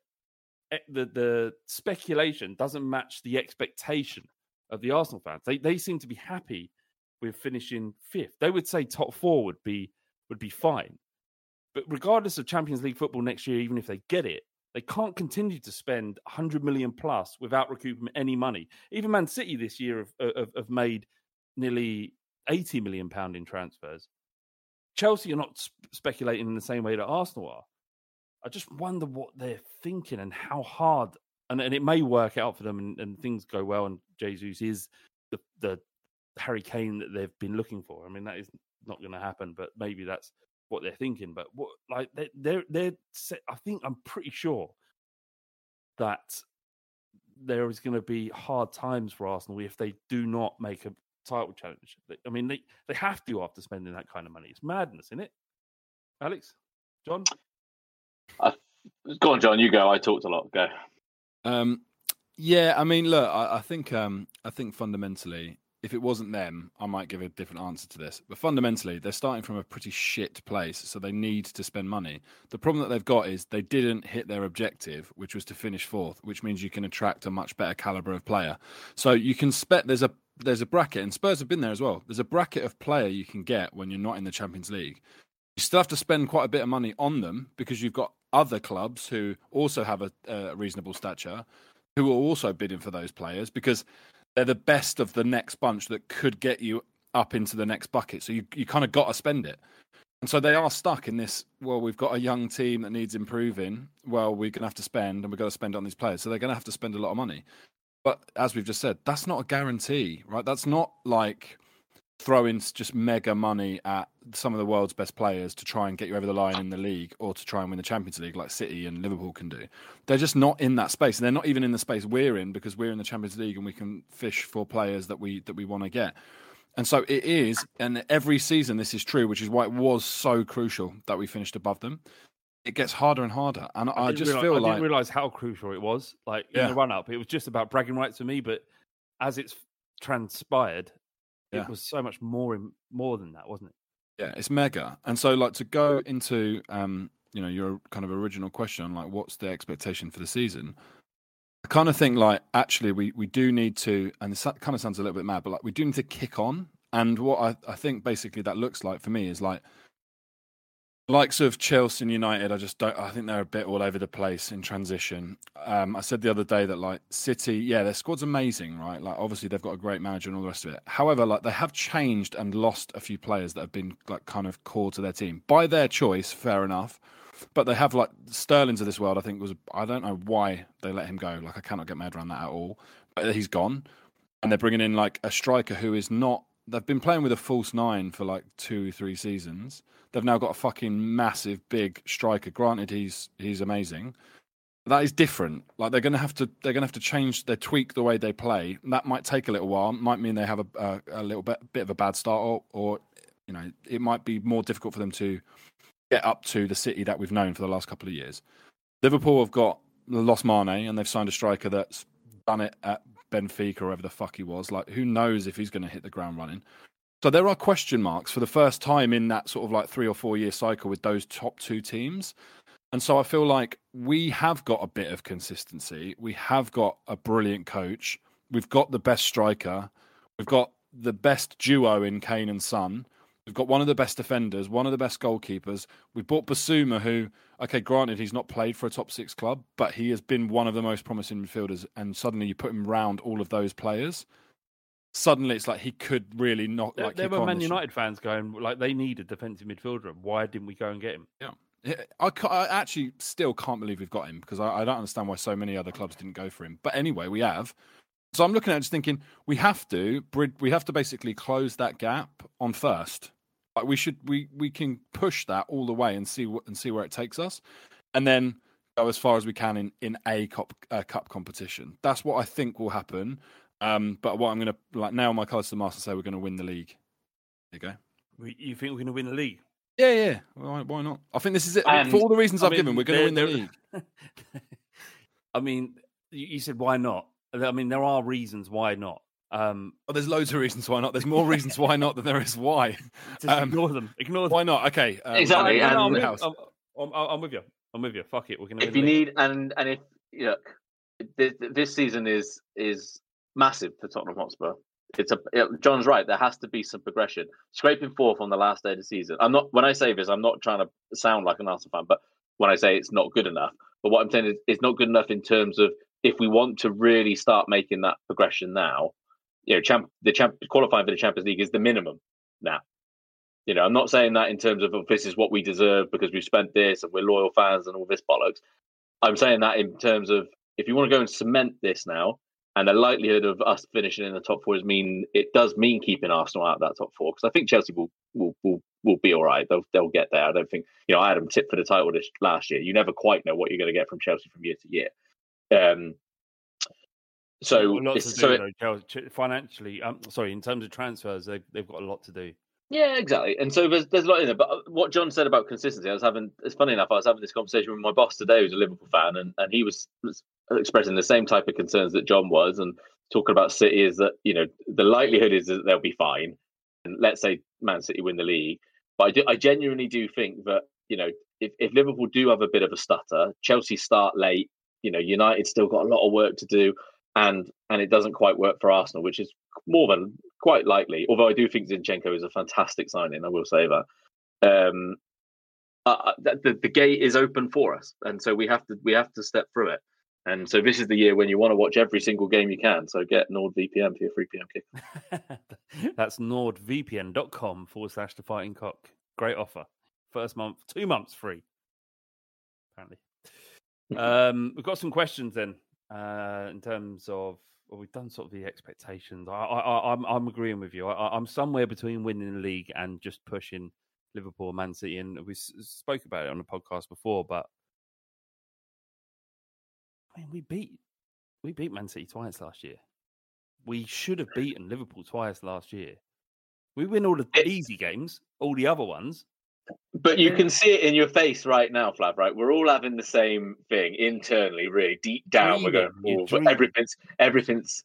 eh, the the speculation doesn't match the expectation of the Arsenal fans. They they seem to be happy with finishing fifth. They would say top four would be would be fine. But regardless of Champions League football next year, even if they get it, they can't continue to spend 100 million plus without recouping any money. Even Man City this year have, have, have made nearly eighty million pound in transfers. Chelsea are not sp- speculating in the same way that Arsenal are. I just wonder what they're thinking and how hard, and, and it may work out for them and, and things go well. And Jesus is the the Harry Kane that they've been looking for. I mean, that is not going to happen, but maybe that's what they're thinking. But what like they they're they're set, I think I'm pretty sure that there is going to be hard times for Arsenal if they do not make a title challenge. I mean, they they have to after spending that kind of money. It's madness, isn't it? Alex, John. Go on, John. You go. I talked a lot. Go. Um, yeah, I mean, look, I, I think um, I think fundamentally, if it wasn't them, I might give a different answer to this. But fundamentally, they're starting from a pretty shit place, so they need to spend money. The problem that they've got is they didn't hit their objective, which was to finish fourth, which means you can attract a much better caliber of player. So you can spec. There's a there's a bracket, and Spurs have been there as well. There's a bracket of player you can get when you're not in the Champions League. You still have to spend quite a bit of money on them because you've got other clubs who also have a, a reasonable stature who are also bidding for those players because they're the best of the next bunch that could get you up into the next bucket. So you you kind of got to spend it. And so they are stuck in this. Well, we've got a young team that needs improving. Well, we're going to have to spend, and we've got to spend on these players. So they're going to have to spend a lot of money. But as we've just said, that's not a guarantee, right? That's not like throwing just mega money at some of the world's best players to try and get you over the line in the league or to try and win the Champions League like City and Liverpool can do. They're just not in that space. And they're not even in the space we're in because we're in the Champions League and we can fish for players that we that we want to get. And so it is, and every season this is true, which is why it was so crucial that we finished above them. It gets harder and harder, and I, didn't just realize, feel I like didn't realize how crucial it was. Like in Yeah. the run up, it was just about bragging rights for me. But as it's transpired, Yeah. it was so much more in, more than that, wasn't it? Yeah, it's mega. And so like to go into um, you know, your kind of original question, like what's the expectation for the season? I kind of think like actually we we do need to and this kind of sounds a little bit mad, but like we do need to kick on. And what I, I think basically that looks like for me is like likes of Chelsea and United, I just don't. I think they're a bit all over the place in transition. Um, I said the other day that like City, yeah, their squad's amazing, right? Like obviously they've got a great manager and all the rest of it. However, like they have changed and lost a few players that have been like kind of core to their team by their choice. Fair enough, but they have like Sterling's of this world. I think was I don't know why they let him go. Like I cannot get mad around that at all. But he's gone, and they're bringing in like a striker who is not. They've been playing with a false nine for like two, three seasons. They've now got a fucking massive, big striker. Granted, he's he's amazing. That is different. Like they're gonna have to they're gonna have to change, they tweak the way they play. That might take a little while. Might mean they have a a, a little bit bit of a bad start, or, or you know, it might be more difficult for them to get up to the city that we've known for the last couple of years. Liverpool have got lost Mane, and they've signed a striker that's done it at Benfica or wherever the fuck he was. Like, who knows if he's going to hit the ground running? So there are question marks for the first time in that sort of like three or four year cycle with those top two teams. And so I feel like we have got a bit of consistency. We have got a brilliant coach. We've got the best striker. We've got the best duo in Kane and Son. We've got one of the best defenders, one of the best goalkeepers. We bought Bissouma, who, okay, granted, he's not played for a top six club, but he has been one of the most promising midfielders. And suddenly you put him round all of those players. Suddenly it's like he could really not. There, like there were Man. United fans going like they need a defensive midfielder. Why didn't we go and get him? Yeah. Yeah, I, I actually still can't believe we've got him because I, I don't understand why so many other clubs didn't go for him. But anyway, we have. So I'm looking at it just thinking we have to we have to basically close that gap on first. Like we should we we can push that all the way and see what and see where it takes us, and then go as far as we can in in a cup uh, cup competition. That's what I think will happen. Um, but what I'm to like now my colours to the mast and say we're going to win the league. There you go. You think we're going to win the league? Yeah, yeah. Why, why not? I think this is it. And- For all the reasons I I've mean, given, we're going to win the league. I mean, you said why not? I mean, there are reasons why not. Um, Oh, there's loads of reasons why not. There's more reasons why not than there is why. just Um, ignore them. Ignore them. Why not? Okay. um, Exactly, No, no, no, I'm, house. with, I'm, I'm, I'm with you. I'm with you. Fuck it. We're going to. if you need and and if look, this, this season is is massive for Tottenham Hotspur. It's a it- John's right. There has to be some progression. Scraping fourth on the last day of the season. I'm not when I say this, I'm not trying to sound like an Arsenal fan, but when I say it's not good enough, but what I'm saying is it's not good enough in terms of if we want to really start making that progression now. You know, champ, the champ qualifying for the Champions League is the minimum. now. You know, I'm not saying that in terms of oh, this is what we deserve because we've spent this and we're loyal fans and all this bollocks. I'm saying that in terms of if you want to go and cement this now, and the likelihood of us finishing in the top four is mean it does mean keeping Arsenal out of that top four because I think Chelsea will will will, will be all right. They'll they'll get there. I don't think you know I had them tipped for the title this last year. You never quite know what you're going to get from Chelsea from year to year. Um, so They've got to do, so it- though, financially. Um, sorry, in terms of transfers, they've they've got a lot to do. Yeah, exactly. And so there's there's a lot in there. But uh, what John said about consistency, I was having. It's funny enough. I was having this conversation with my boss today, who's a Liverpool fan, and, and he was, was expressing the same type of concerns that John was, and talking about City is that you know the likelihood is that they'll be fine, and let's say Man City win the league. But I, do, I genuinely do think that you know if, if Liverpool do have a bit of a stutter, Chelsea start late. You know, United still got a lot of work to do, and and it doesn't quite work for Arsenal, which is more than quite likely. Although I do think Zinchenko is a fantastic signing, I will say that. Um, uh, the, the, the gate is open for us, and so we have to we have to step through it. And so this is the year when you want to watch every single game you can. So get NordVPN for your free p.m. kick. That's nordvpn.com forward slash the fighting cock. Great offer. First month, two months free. Apparently. um, we've got some questions then uh, in terms of well, we've done sort of the expectations. I, I, I'm, I'm agreeing with you. I, I'm somewhere between winning the league and just pushing Liverpool, Man City, and we s- spoke about it on the podcast before. But I mean, we beat we beat Man City twice last year. We should have beaten Liverpool twice last year. We win all the easy games, all the other ones. But you can see it in your face right now, Flav. Right, we're all having the same thing internally, really deep down. we're going, Dreaming, "Oh, but everything's everything's.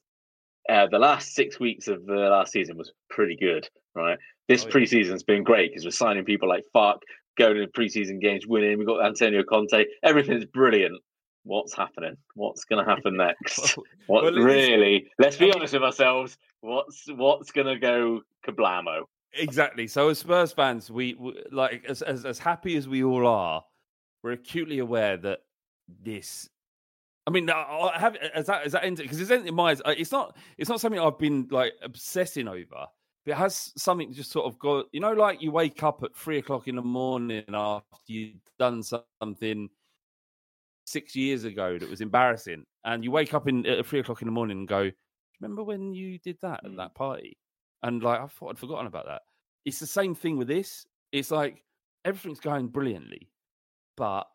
Uh, the last six weeks of the last season was pretty good, right? This Oh, yeah. preseason's been great because we're signing people like fuck, going to preseason games, winning. We've got Antonio Conte. Everything's brilliant. What's happening? What's going to happen next? What well, it is- really? Let's be honest with ourselves. What's what's going to go kablamo? Exactly. So as Spurs fans, we, we like as, as as happy as we all are, we're acutely aware that this. I mean, I- have as that as that because it's in my It's not. It's not something I've been like obsessing over. But it has something just sort of got. You know, like you wake up at three o'clock in the morning after you've done something six years ago that was embarrassing, and you wake up in at three o'clock in the morning and go, "Remember when you did that at hmm. that party?" And like I thought I'd forgotten about that. It's the same thing with this. It's like everything's going brilliantly, but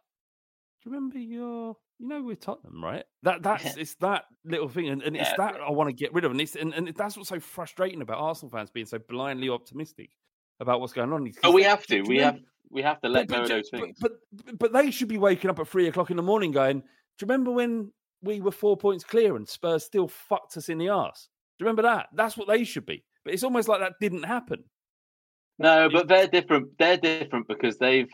do you remember your? You know, we're Tottenham, right? That that's it's that little thing, and, and it's Yeah. that I want to get rid of, and it's and, and that's what's so frustrating about Arsenal fans being so blindly optimistic about what's going on. But we have to. We have we have to let but, go of those things. But, but but they should be waking up at three o'clock in the morning, going, "Do you remember when we were four points clear and Spurs still fucked us in the arse? Do you remember that? That's what they should be." But it's almost like that didn't happen. No, but they're different. They're different because they've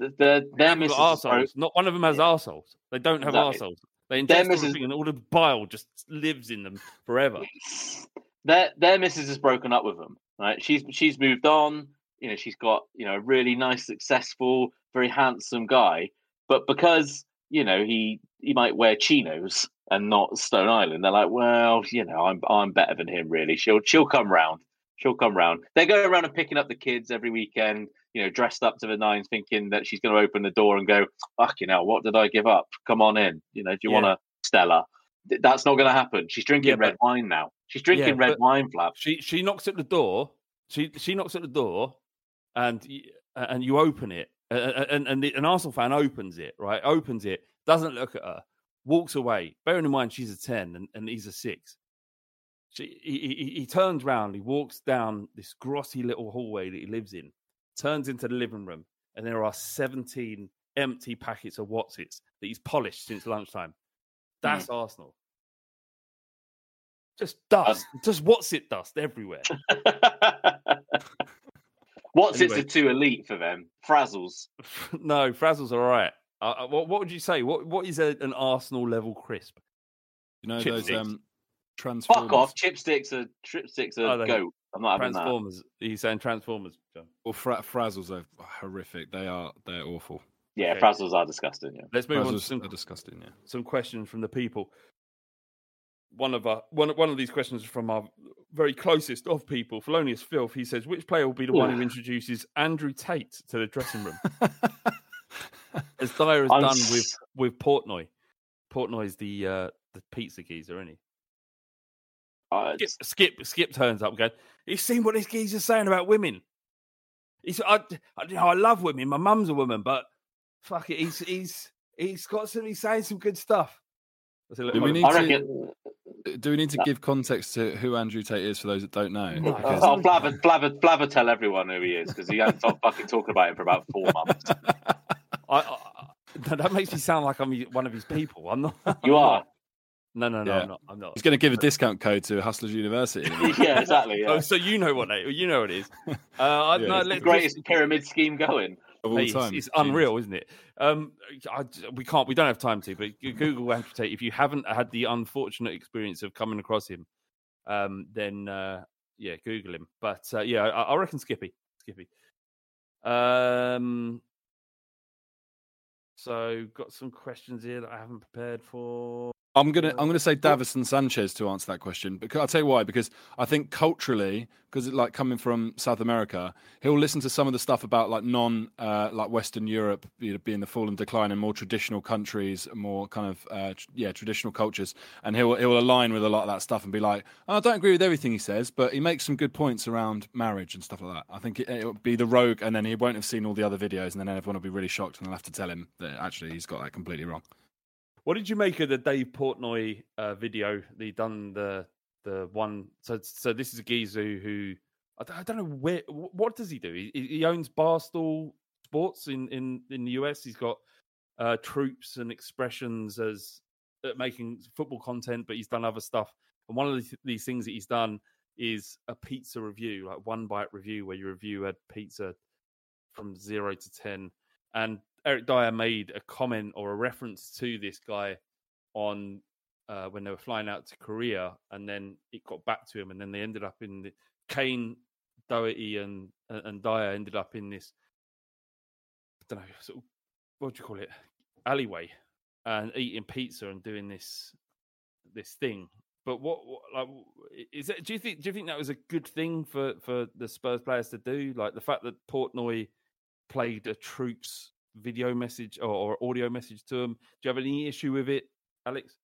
th- their their They've missus got arseholes. Not one of them has arseholes. They don't have Exactly. arseholes. They ingest missus- and all the bile just lives in them forever. their their missus has broken up with them. Right? She's she's moved on. You know, she's got you know a really nice, successful, very handsome guy. But because you know he he might wear chinos and not Stone Island, they're like, well, you know, I'm I'm better than him. Really, she'll she'll come round. She'll come round. They go around and picking up the kids every weekend. You know, dressed up to the nines, thinking that she's going to open the door and go, "Fucking hell, what did I give up? Come on in. You know, do you Yeah. want a Stella?" That's not going to happen. She's drinking Yeah, but- red wine now. She's drinking Yeah, red wine, Flap. She she knocks at the door. She she knocks at the door, and and you open it, uh, and and the, an Arsenal fan opens it, right? Opens it, doesn't look at her, walks away. Bearing in mind she's a ten and, and he's a six. She, he, he, he turns round, he walks down this grotty little hallway that he lives in, turns into the living room, and there are 17 empty packets of Wotsits that he's polished since lunchtime. Hmm. That's Arsenal. Just dust, um. just Wotsit dust everywhere. What's Anyway. it's a too elite for them? Frazzles. no, Frazzle's are all right. Uh, uh, what, what would you say? What what is a, an Arsenal level crisp? You know Chip those sticks. um, transformers. Fuck off. Chipsticks are chipsticks are Oh, they- goat. I'm not having that. Transformers. Are you saying Transformers, John? Or fra- frazzles are horrific. They are. They're awful. Yeah, Okay. frazzles are disgusting. Yeah. Let's move on to some, are disgusting. Yeah. some questions from the people. One of our one one of these questions is from our very closest of people, Felonious Filth, he says, which player will be the one who introduces Andrew Tate to the dressing room? As Dier has I'm done s- with, with Portnoy. Portnoy's the uh, the pizza geezer, isn't he? Uh, Skipp, Skipp, Skipp turns up going, He's seen what this geezer's saying about women. He's, I, I, you know, I love women. My mum's a woman, but fuck it, he's he's he's got some. He's saying some good stuff. I said, "Look, Do we need on." I to- Do we need to give context to who Andrew Tate is for those that don't know? No. Because- Oh, Flavor, Flavor, Flavor, tell everyone who he is because he hasn't stopped fucking talking about him for about four months. I, I, I- that makes me sound like I'm one of his people. I'm not. You are. No, no, no, Yeah. I'm not. I'm not. He's going to give a discount code to Hustlers University. yeah, exactly. Oh, so you know what they, you know what it is. Uh, Yeah, no, it's the let's, greatest pyramid scheme going. of all Hey, time. it's Genius. unreal, isn't it? Um, I, we can't, we don't have time to, but Google Andrew Tate. If you haven't had the unfortunate experience of coming across him, um, then uh, yeah, Google him. But uh, yeah, I, I reckon Skippy, Skippy. Um, so got some questions here that I haven't prepared for. I'm gonna I'm gonna say Davinson Sanchez to answer that question because I'll tell you why because I think culturally because like coming from South America he'll listen to some of the stuff about like non uh, like Western Europe you know, being the fall and decline in more traditional countries more kind of uh, tr- yeah traditional cultures and he'll he'll align with a lot of that stuff and be like oh, I don't agree with everything he says but he makes some good points around marriage and stuff like that I think it, it'll be the rogue and then he won't have seen all the other videos and then everyone will be really shocked and they'll have to tell him that actually he's got that completely wrong. What did you make of the Dave Portnoy uh, video? He done the the one. So so this is a geezer who I don't, know where. What does he do? He, he owns Barstool Sports in in in the US. He's got uh, Troopz and expressions as making football content, but he's done other stuff. And one of the, these things that he's done is a pizza review, like one bite review, where you review a pizza from zero to ten. And Eric Dier made a comment or a reference to this guy on uh, when they were flying out to Korea, and then it got back to him, and then they ended up in the Kane, Doherty, and and Dier ended up in this. I don't know, sort of, what do you call it? Alleyway, and eating pizza and doing this this thing. But what, what like is that? Do you think do you think that was a good thing for for the Spurs players to do? Like the fact that Portnoy played a Troopz video message or, or audio message to him. Do you have any issue with it, Alex?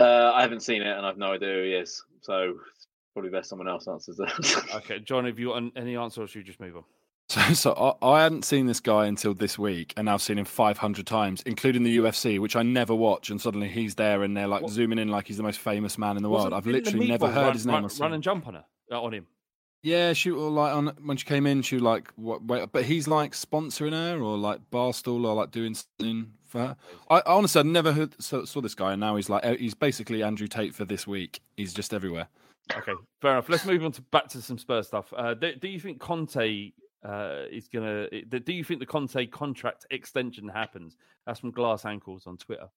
Uh, I haven't seen it and I've no idea who he is. So it's probably best someone else answers that. Okay, John, have you got any answer, or should we just move on? So, so I, I hadn't seen this guy until this week, and I've seen him 500 times, including the UFC, which I never watch. And suddenly he's there, and they're like What- zooming in like he's the most famous man in the world. Wasn't- I've literally never heard run, his name. Run, run and jump on her uh, on him. Yeah, she or like on when she came in, she was like, what, wait, but he's like sponsoring her or like Barstool or like doing something for her. I, I honestly, I'd never heard, saw, saw this guy, and now he's like, he's basically Andrew Tate for this week. He's just everywhere. Okay, fair enough. Let's move on to back to some Spurs stuff. Uh, do, do you think Conte uh, is gonna? Do you think the Conte contract extension happens? That's from Glass Ankles on Twitter.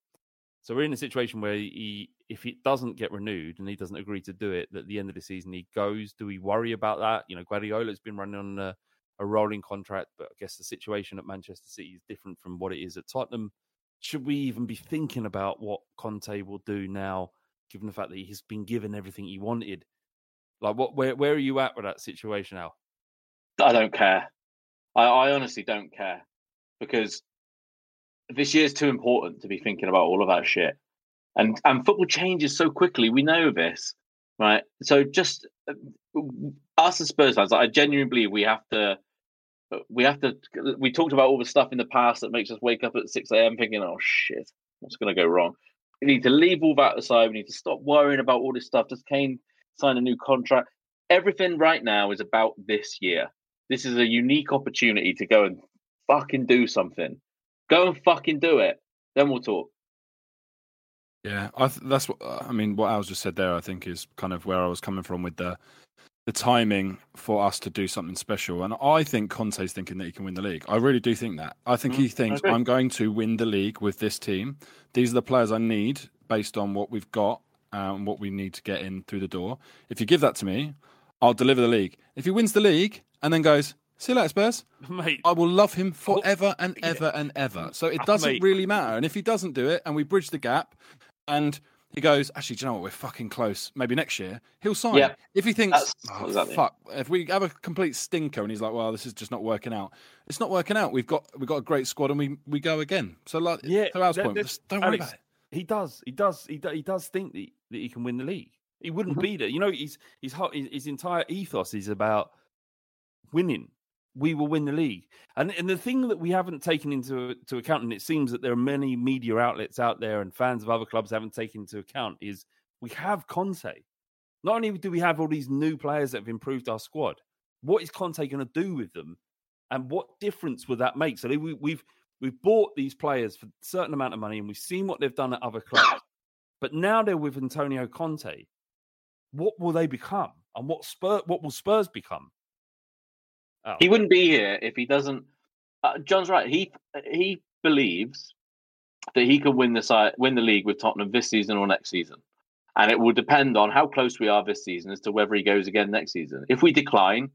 So we're in a situation where he, if it doesn't get renewed and he doesn't agree to do it, at the end of the season he goes. Do we worry about that? You know, Guardiola's been running on a, a rolling contract, but I guess the situation at Manchester City is different from what it is at Tottenham. Should we even be thinking about what Conte will do now, given the fact that he's been given everything he wanted? Like, what? Where? Where are you at with that situation Al? I don't care. I, I honestly don't care because this year's too important to be thinking about all of that shit. And and football changes so quickly. We know this, right? So just uh, us as Spurs fans, I genuinely believe we have to. We have to. We talked about all the stuff in the past that makes us wake up at six a.m. thinking, "Oh shit, what's going to go wrong?" We need to leave all that aside. We need to stop worrying about all this stuff. Does Kane sign a new contract? Everything right now is about this year. This is a unique opportunity to go and fucking do something. Go and fucking do it. Then we'll talk. Yeah, I th- that's what uh, I mean. What Al just said there, I think, is kind of where I was coming from with the the timing for us to do something special. And I think Conte's thinking that he can win the league. I really do think that. I think he mm-hmm. thinks agree. I'm going to win the league with this team. These are the players I need based on what we've got uh, and what we need to get in through the door. If you give that to me, I'll deliver the league. If he wins the league and then goes, see you later, Spurs. Mate, I will love him forever and ever and ever. So it Ah, doesn't mate. really matter. And if he doesn't do it and we bridge the gap and he goes, actually, do you know what? We're fucking close. Maybe next year he'll sign. Yeah. If he thinks, oh, exactly. fuck, if we have a complete stinker and he's like, well, this is just not working out. It's not working out. We've got we've got a great squad and we we go again. So like, Yeah, to Al's that- point, just don't worry Alex, about it. He does. He does. He, do, he does think that, that he can win the league. He wouldn't be there. You know, his his his his entire ethos is about winning. We will win the league. And and the thing that we haven't taken into to account, and it seems that there are many media outlets out there and fans of other clubs haven't taken into account, is we have Conte. Not only do we have all these new players that have improved our squad, what is Conte going to do with them, and what difference would that make? So we, we've we've bought these players for a certain amount of money, and we've seen what they've done at other clubs. But now they're with Antonio Conte. What will they become, and what Spur? What will Spurs become? Oh, He wouldn't be here if he doesn't. Uh, John's right. He he believes that he can win the side, win the league with Tottenham this season or next season, and it will depend on how close we are this season as to whether he goes again next season. If we decline,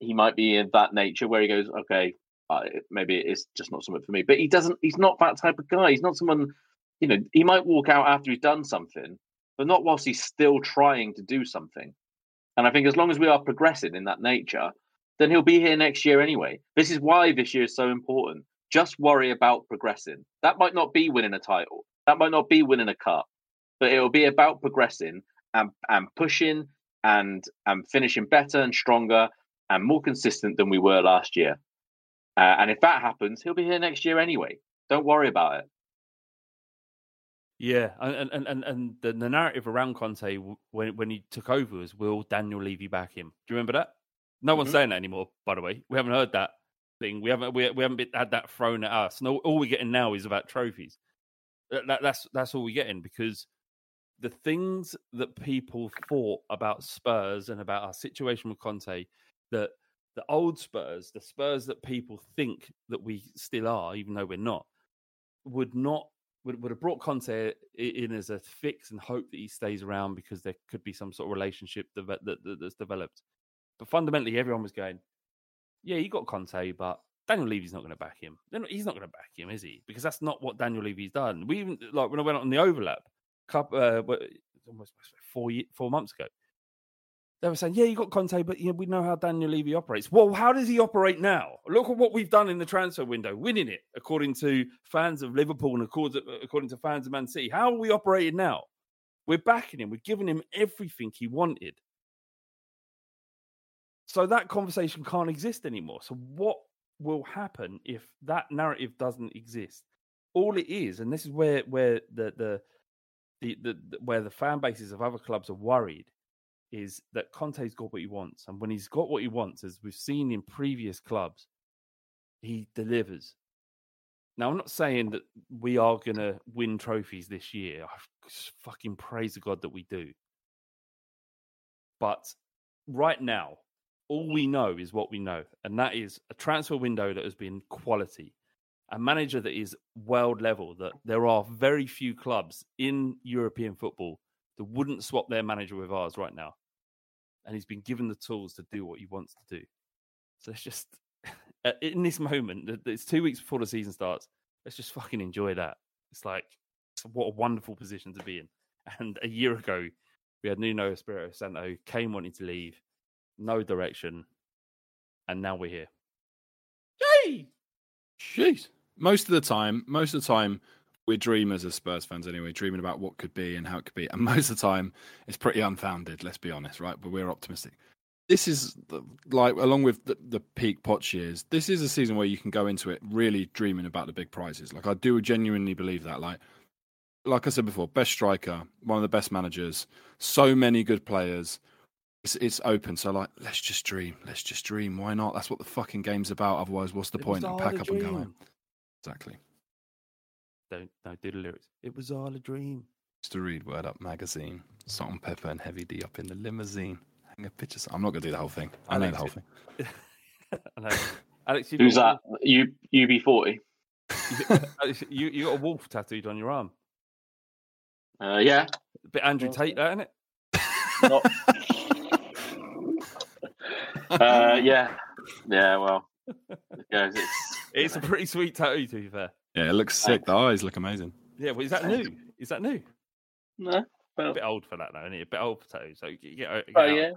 he might be in that nature where he goes, okay, uh, maybe it's just not something for me. But he doesn't. He's not that type of guy. He's not someone. You know, he might walk out after he's done something, but not whilst he's still trying to do something. And I think as long as we are progressing in that nature, then he'll be here next year anyway. This is why this year is so important. Just worry about progressing. That might not be winning a title. That might not be winning a cup, but it'll be about progressing and and pushing and and finishing better and stronger and more consistent than we were last year. Uh, and if that happens, he'll be here next year anyway. Don't worry about it. Yeah, and and and, and the, the narrative around Conte when when he took over was, "Will Daniel Levy back him?" Do you remember that? No one's mm-hmm. saying that anymore. By the way, we haven't heard that thing. We haven't we, we haven't been, had that thrown at us. No, all we're getting now is about trophies. That, that, that's that's all we're getting because the things that people thought about Spurs and about our situation with Conte, that the old Spurs, the Spurs that people think that we still are, even though we're not, would not would, would have brought Conte in as a fix and hope that he stays around because there could be some sort of relationship that, that, that's developed. But fundamentally, everyone was going, "Yeah, you got Conte, but Daniel Levy's not going to back him. He's not going to back him, is he? Because that's not what Daniel Levy's done. We even like when I went on the overlap, couple, uh, almost four four months ago, they were saying, "Yeah, you got Conte, but you know, we know how Daniel Levy operates." Well, how does he operate now? Look at what we've done in the transfer window, winning it, according to fans of Liverpool and according according to fans of Man City. How are we operating now? We're backing him. We're giving him everything he wanted. So that conversation can't exist anymore. So what will happen if that narrative doesn't exist? All it is, and this is where where the the the, the, the where the fan bases of other clubs are worried is that Conte's got what he wants. And when he's got what he wants, as we've seen in previous clubs, he delivers. Now, I'm not saying that we are going to win trophies this year. I fucking praise God that we do. But right now, all we know is what we know. And that is a transfer window that has been quality, a manager that is world level, that there are very few clubs in European football that wouldn't swap their manager with ours right now. And he's been given the tools to do what he wants to do. So it's just uh, in this moment, it's two weeks before the season starts. Let's just fucking enjoy that. It's like what a wonderful position to be in. And a year ago, we had Nuno Espirito Santo, Kane wanting to leave, no direction, and now we're here. Yay! Jeez. Most of the time, most of the time, we're dreamers as Spurs fans anyway, dreaming about what could be and how it could be. And most of the time, it's pretty unfounded, let's be honest, right? But we're optimistic. This is the- like, along with the, the peak Poch years, this is a season where you can go into it really dreaming about the big prizes. Like, I do genuinely believe that. Like, like I said before, best striker, one of the best managers, so many good players. It's, it's open, so like, let's just dream. Let's just dream. Why not? That's what the fucking game's about. Otherwise, what's the It point? all Pack a up and go home. Exactly. Don't no do the lyrics. It was all a dream. Just to read Word Up magazine, Salt-n-Pepa and Heavy D up in the limousine. Hang a picture. I'm not gonna do the whole thing. I know the whole thing. I know. Alex, you've Who's that? got, U UB40. You you got a wolf tattooed on your arm. Uh, yeah. A bit Andrew Tate, that isn't it? Not... uh, yeah. Yeah. Well. Yeah, it's, It's a pretty sweet tattoo, to be fair. Yeah, it looks sick. The eyes look amazing. Yeah, well, is that new? Is that new? no. a bit old for that now, isn't it? A bit old for tattoos. So get, get, get Oh out. yeah,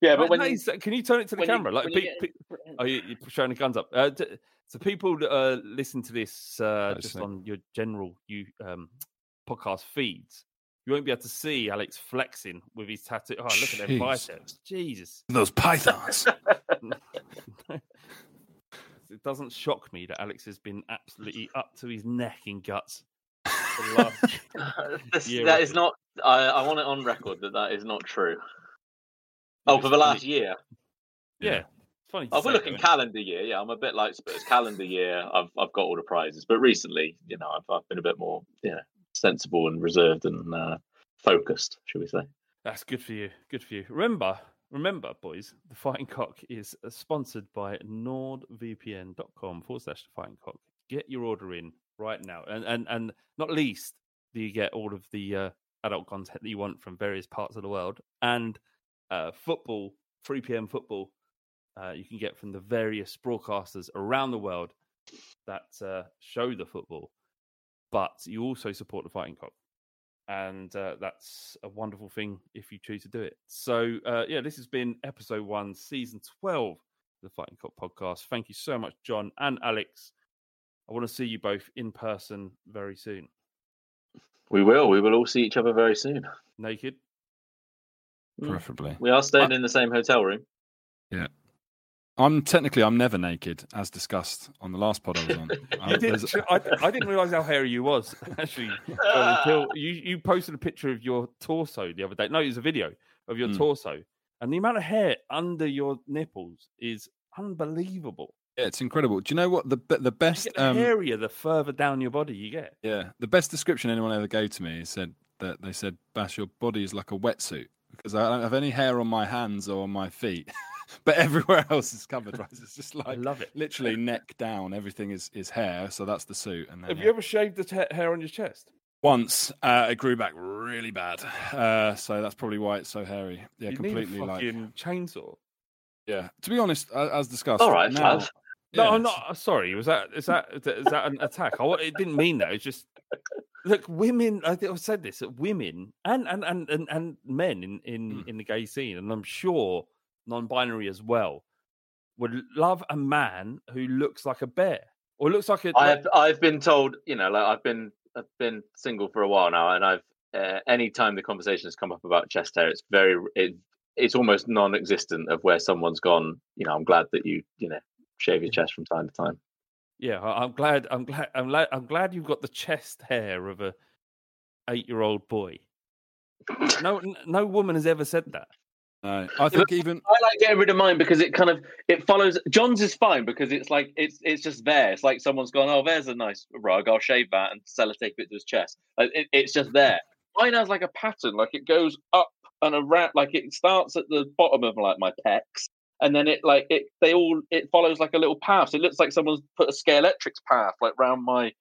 yeah. But Right, when no, you, can you turn it to the when you- camera? like, when you pe- pe- oh, you, you're showing the guns up. Uh, d- so people that uh, listen to this uh, just see. on your general you um, podcast feeds, you won't be able to see Alex flexing with his tattoo. Oh, look at them biceps! Jesus, Those pythons. it doesn't shock me that Alex has been absolutely up to his neck in guts. for the last- This- year that or is not. I, I want it on record that that is not true. Oh, It's for the last funny. year. yeah, it's funny. to Oh, if we're looking though, calendar year, yeah, I'm a bit like Spurs. Calendar year, I've I've got all the prizes, but recently, you know, I've I've been a bit more, you know, sensible and reserved and uh, focused, should we say? That's good for you. Good for you. Remember, remember, boys, the Fighting Cock is uh, sponsored by nordvpn.com forward slash the Fighting Cock. Get your order in right now, and and and not least, do you get all of the uh, adult content that you want from various parts of the world and uh, football, 3 p.m. football. Uh, you can get from the various broadcasters around the world that uh, show the football, but you also support the Fighting Cock and uh, that's a wonderful thing if you choose to do it. So, uh, yeah, this has been episode one, season 12 of the Fighting Cock podcast. Thank you so much, John and Alex. I want to see you both in person very soon. We will. We will all see each other very soon. Naked. Preferably. We are staying in the same hotel room. I'm technically I'm never naked, as discussed on the last pod I was on. I, did, there's- I, I didn't realize how hairy you was, actually, until you, you posted a picture of your torso the other day. No, it was a video of your Mm. torso. And the amount of hair under your nipples is unbelievable. yeah, it's incredible. Do you know what the the You best the um, hairier the further down your body you get. Yeah, the best description anyone ever gave to me said that they said, "Bash, your body is like a wetsuit because I don't have any hair on my hands or on my feet, but everywhere else is covered. Right, it's just like I love it. literally neck down. Everything is is hair, so that's the suit. And then Have yeah. you ever shaved the ta hair on your chest? once uh, it grew back really bad, uh, so that's probably why it's so hairy. Yeah, you completely need a like fucking chainsaw. yeah. To be honest, uh, as discussed, All right, now, Flav. No, yeah, I'm not. uh, Sorry, was that is that is that an attack? I it didn't mean that. It's just look, women. I think I've said this. That women and and and and, and men in in Mm. in the gay scene, and I'm sure non-binary as well, would love a man who looks like a bear or looks like a. I've I've been told, you know, like I've been I've been single for a while now, and I've uh, any time the conversation has come up about chest hair, it's very it, it's almost non-existent of where someone's gone. You know, I'm glad that you you know shave your chest from time to time. Yeah, I'm glad. I'm glad. I'm glad. I'm glad you've got the chest hair of a eight-year-old boy. No, n- no woman has ever said that. No, I think even I like getting rid of mine because it kind of it follows. John's is fine because it's like it's it's just there. It's like someone's gone. Oh, there's a nice rug. I'll shave that and sellotape it take it to his chest. Like, it, it's just there. Mine has like a pattern. Like it goes up and around. Like it starts at the bottom of like my pecs, and then it like it they all it follows like a little path. So it looks like someone's put a Scalextrics path like round my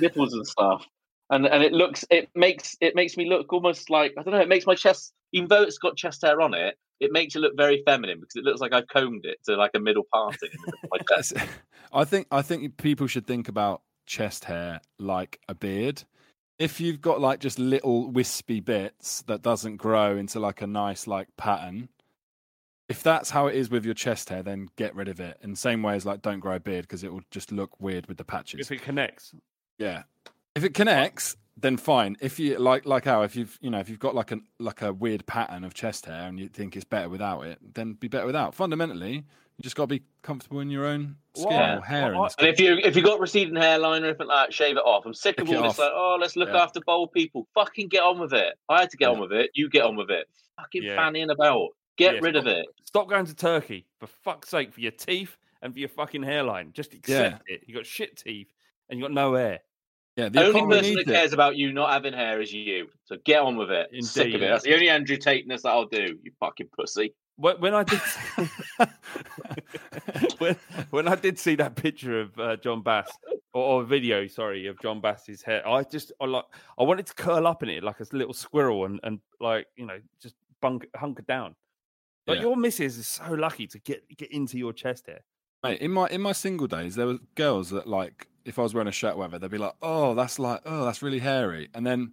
nipples and stuff. And and it looks it makes it makes me look almost like I don't know. It makes my chest, even though it's got chest hair on it, it makes it look very feminine because it looks like I've combed it to like a middle parting in the middle of my chest. That's- I think I think people should think about chest hair like a beard. If you've got like just little wispy bits that doesn't grow into like a nice like pattern, if that's how it is with your chest hair, then get rid of it. In the same way as like don't grow a beard because it will just look weird with the patches. If it connects, Yeah. If it connects, then fine. If you like like how if you've you know if you've got like a like a weird pattern of chest hair and you think it's better without it, then be better without. Fundamentally, you just got to be comfortable in your own skin Well, or hair. I- and And if you if you got receding hairline or anything like that, shave it off. I'm sick of all this off. like, oh, let's look Yeah. after bold people. Fucking get on with it. I had to get Yeah. on with it. You get on with it. Fucking Yeah. fannying about. Get Yeah, rid of it. Stop going to Turkey for fuck's sake for your teeth and for your fucking hairline. Just accept it. You got shit teeth and you got no hair. Yeah, the only person that needs it. cares about you not having hair is you. So get on with it. Sick of it. That's the only Andrew Tateness that I'll do. You fucking pussy. When, when I did, when, when I did see that picture of uh, John Bass or, or video, sorry, of John Bass's hair, I just I like I wanted to curl up in it like a little squirrel and and like you know just bunk hunker down. Like Yeah. your missus is so lucky to get get into your chest hair. Mate, in my in my single days, there were girls that like if I was wearing a shirt, or whatever, they'd be like, "Oh, that's like, oh, that's really hairy," and then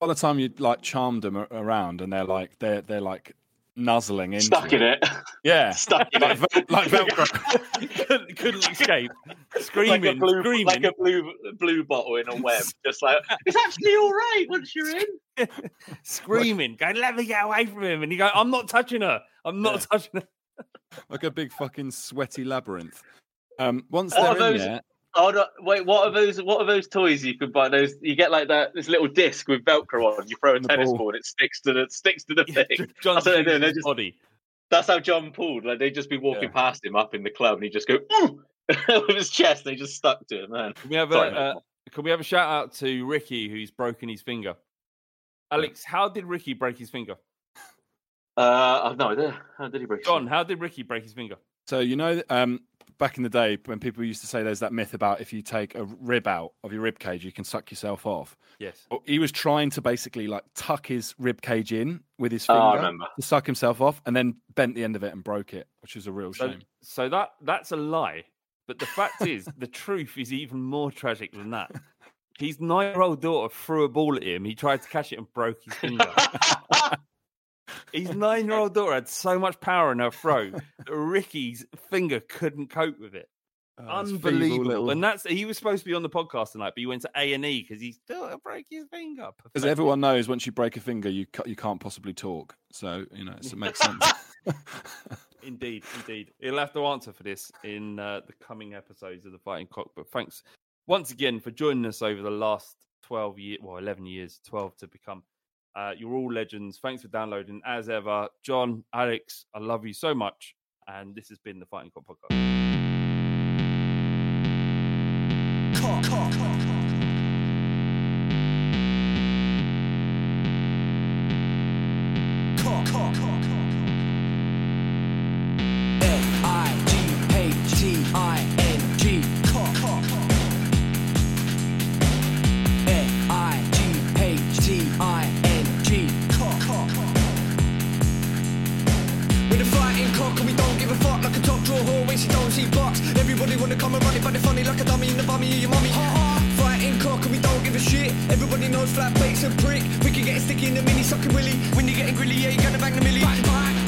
by the time you like charmed them around, and they're like they're they're like nuzzling into Stuck in it. Yeah, Stuck in like, it. like Velcro. couldn't, couldn't escape. like a Screaming, blue, screaming. like a blue blue bottle in a web. Just like it's actually all right once you're in. screaming, going, "Let me get away from him!" And you go, "I'm not touching her. I'm not Yeah. touching her." Like a big fucking sweaty labyrinth. Um, once What they're in those- there, Oh no! Wait, what are those? What are those toys you could buy? Those you get like that this little disc with Velcro on. You throw a The tennis ball. ball, and it sticks to the sticks to the thing. John That's what they do. uses They his just body. That's how John pulled. Like they'd just be walking Yeah. past him up in the club, and he'd just go "Ooh!" with his chest. They just stuck to it, man. Can we have a Sorry, mate. uh, Can we have a shout out to Ricky who's broken his finger? Alex, how did Ricky break his finger? Uh, I've no idea. How did he break? his John, how did Ricky break his finger? so you know, um, back in the day when people used to say there's that myth about if you take a rib out of your rib cage, you can suck yourself off. Yes. He was trying to basically like tuck his rib cage in with his Oh, finger I remember. to suck himself off, and then bent the end of it and broke it, which was a real So, shame. so that that's a lie. But the fact is, the truth is even more tragic than that. His nine-year-old daughter threw a ball at him. He tried to catch it and broke his finger. His nine-year-old daughter had so much power in her throat that Ricky's finger couldn't cope with it. Oh, Unbelievable. little- And that's he was supposed to be on the podcast tonight, but he went to A and E because he still broke his finger. As everyone knows, once you break a finger, you you can't possibly talk. So you know it makes sense. Indeed, indeed. He'll have to answer for this in uh, the coming episodes of the Fighting Cock. But thanks once again for joining us over the last 12 years, well, 11 years, 12 to become. Uh, you're all legends. Thanks for downloading. As ever, John, Alex, I love you so much. And this has been the Fighting Cock Podcast. L-I-G-H-T-I-N-G. Fighting cock and we don't give a fuck like a top draw whore when she don't see box. Everybody wanna come and run it, but they're funny like a dummy in the bummy of your mummy. Fighting cock and we don't give a shit. Everybody knows flat bait's a prick. We can get sticky in the mini sucking willy. When you're getting grilly, yeah, you're gonna bang the millie. Bang, bang.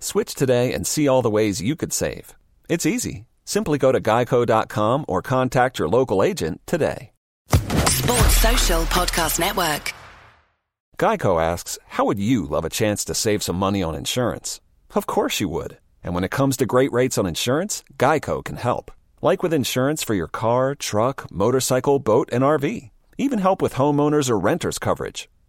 Switch today and see all the ways you could save. It's easy. Simply go to geico.com or contact your local agent today. Sports Social Podcast Network. Geico asks, How would you love a chance to save some money on insurance? Of course you would. And when it comes to great rates on insurance, Geico can help. Like with insurance for your car, truck, motorcycle, boat, and RV. Even help with homeowners or renters coverage.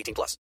18 plus.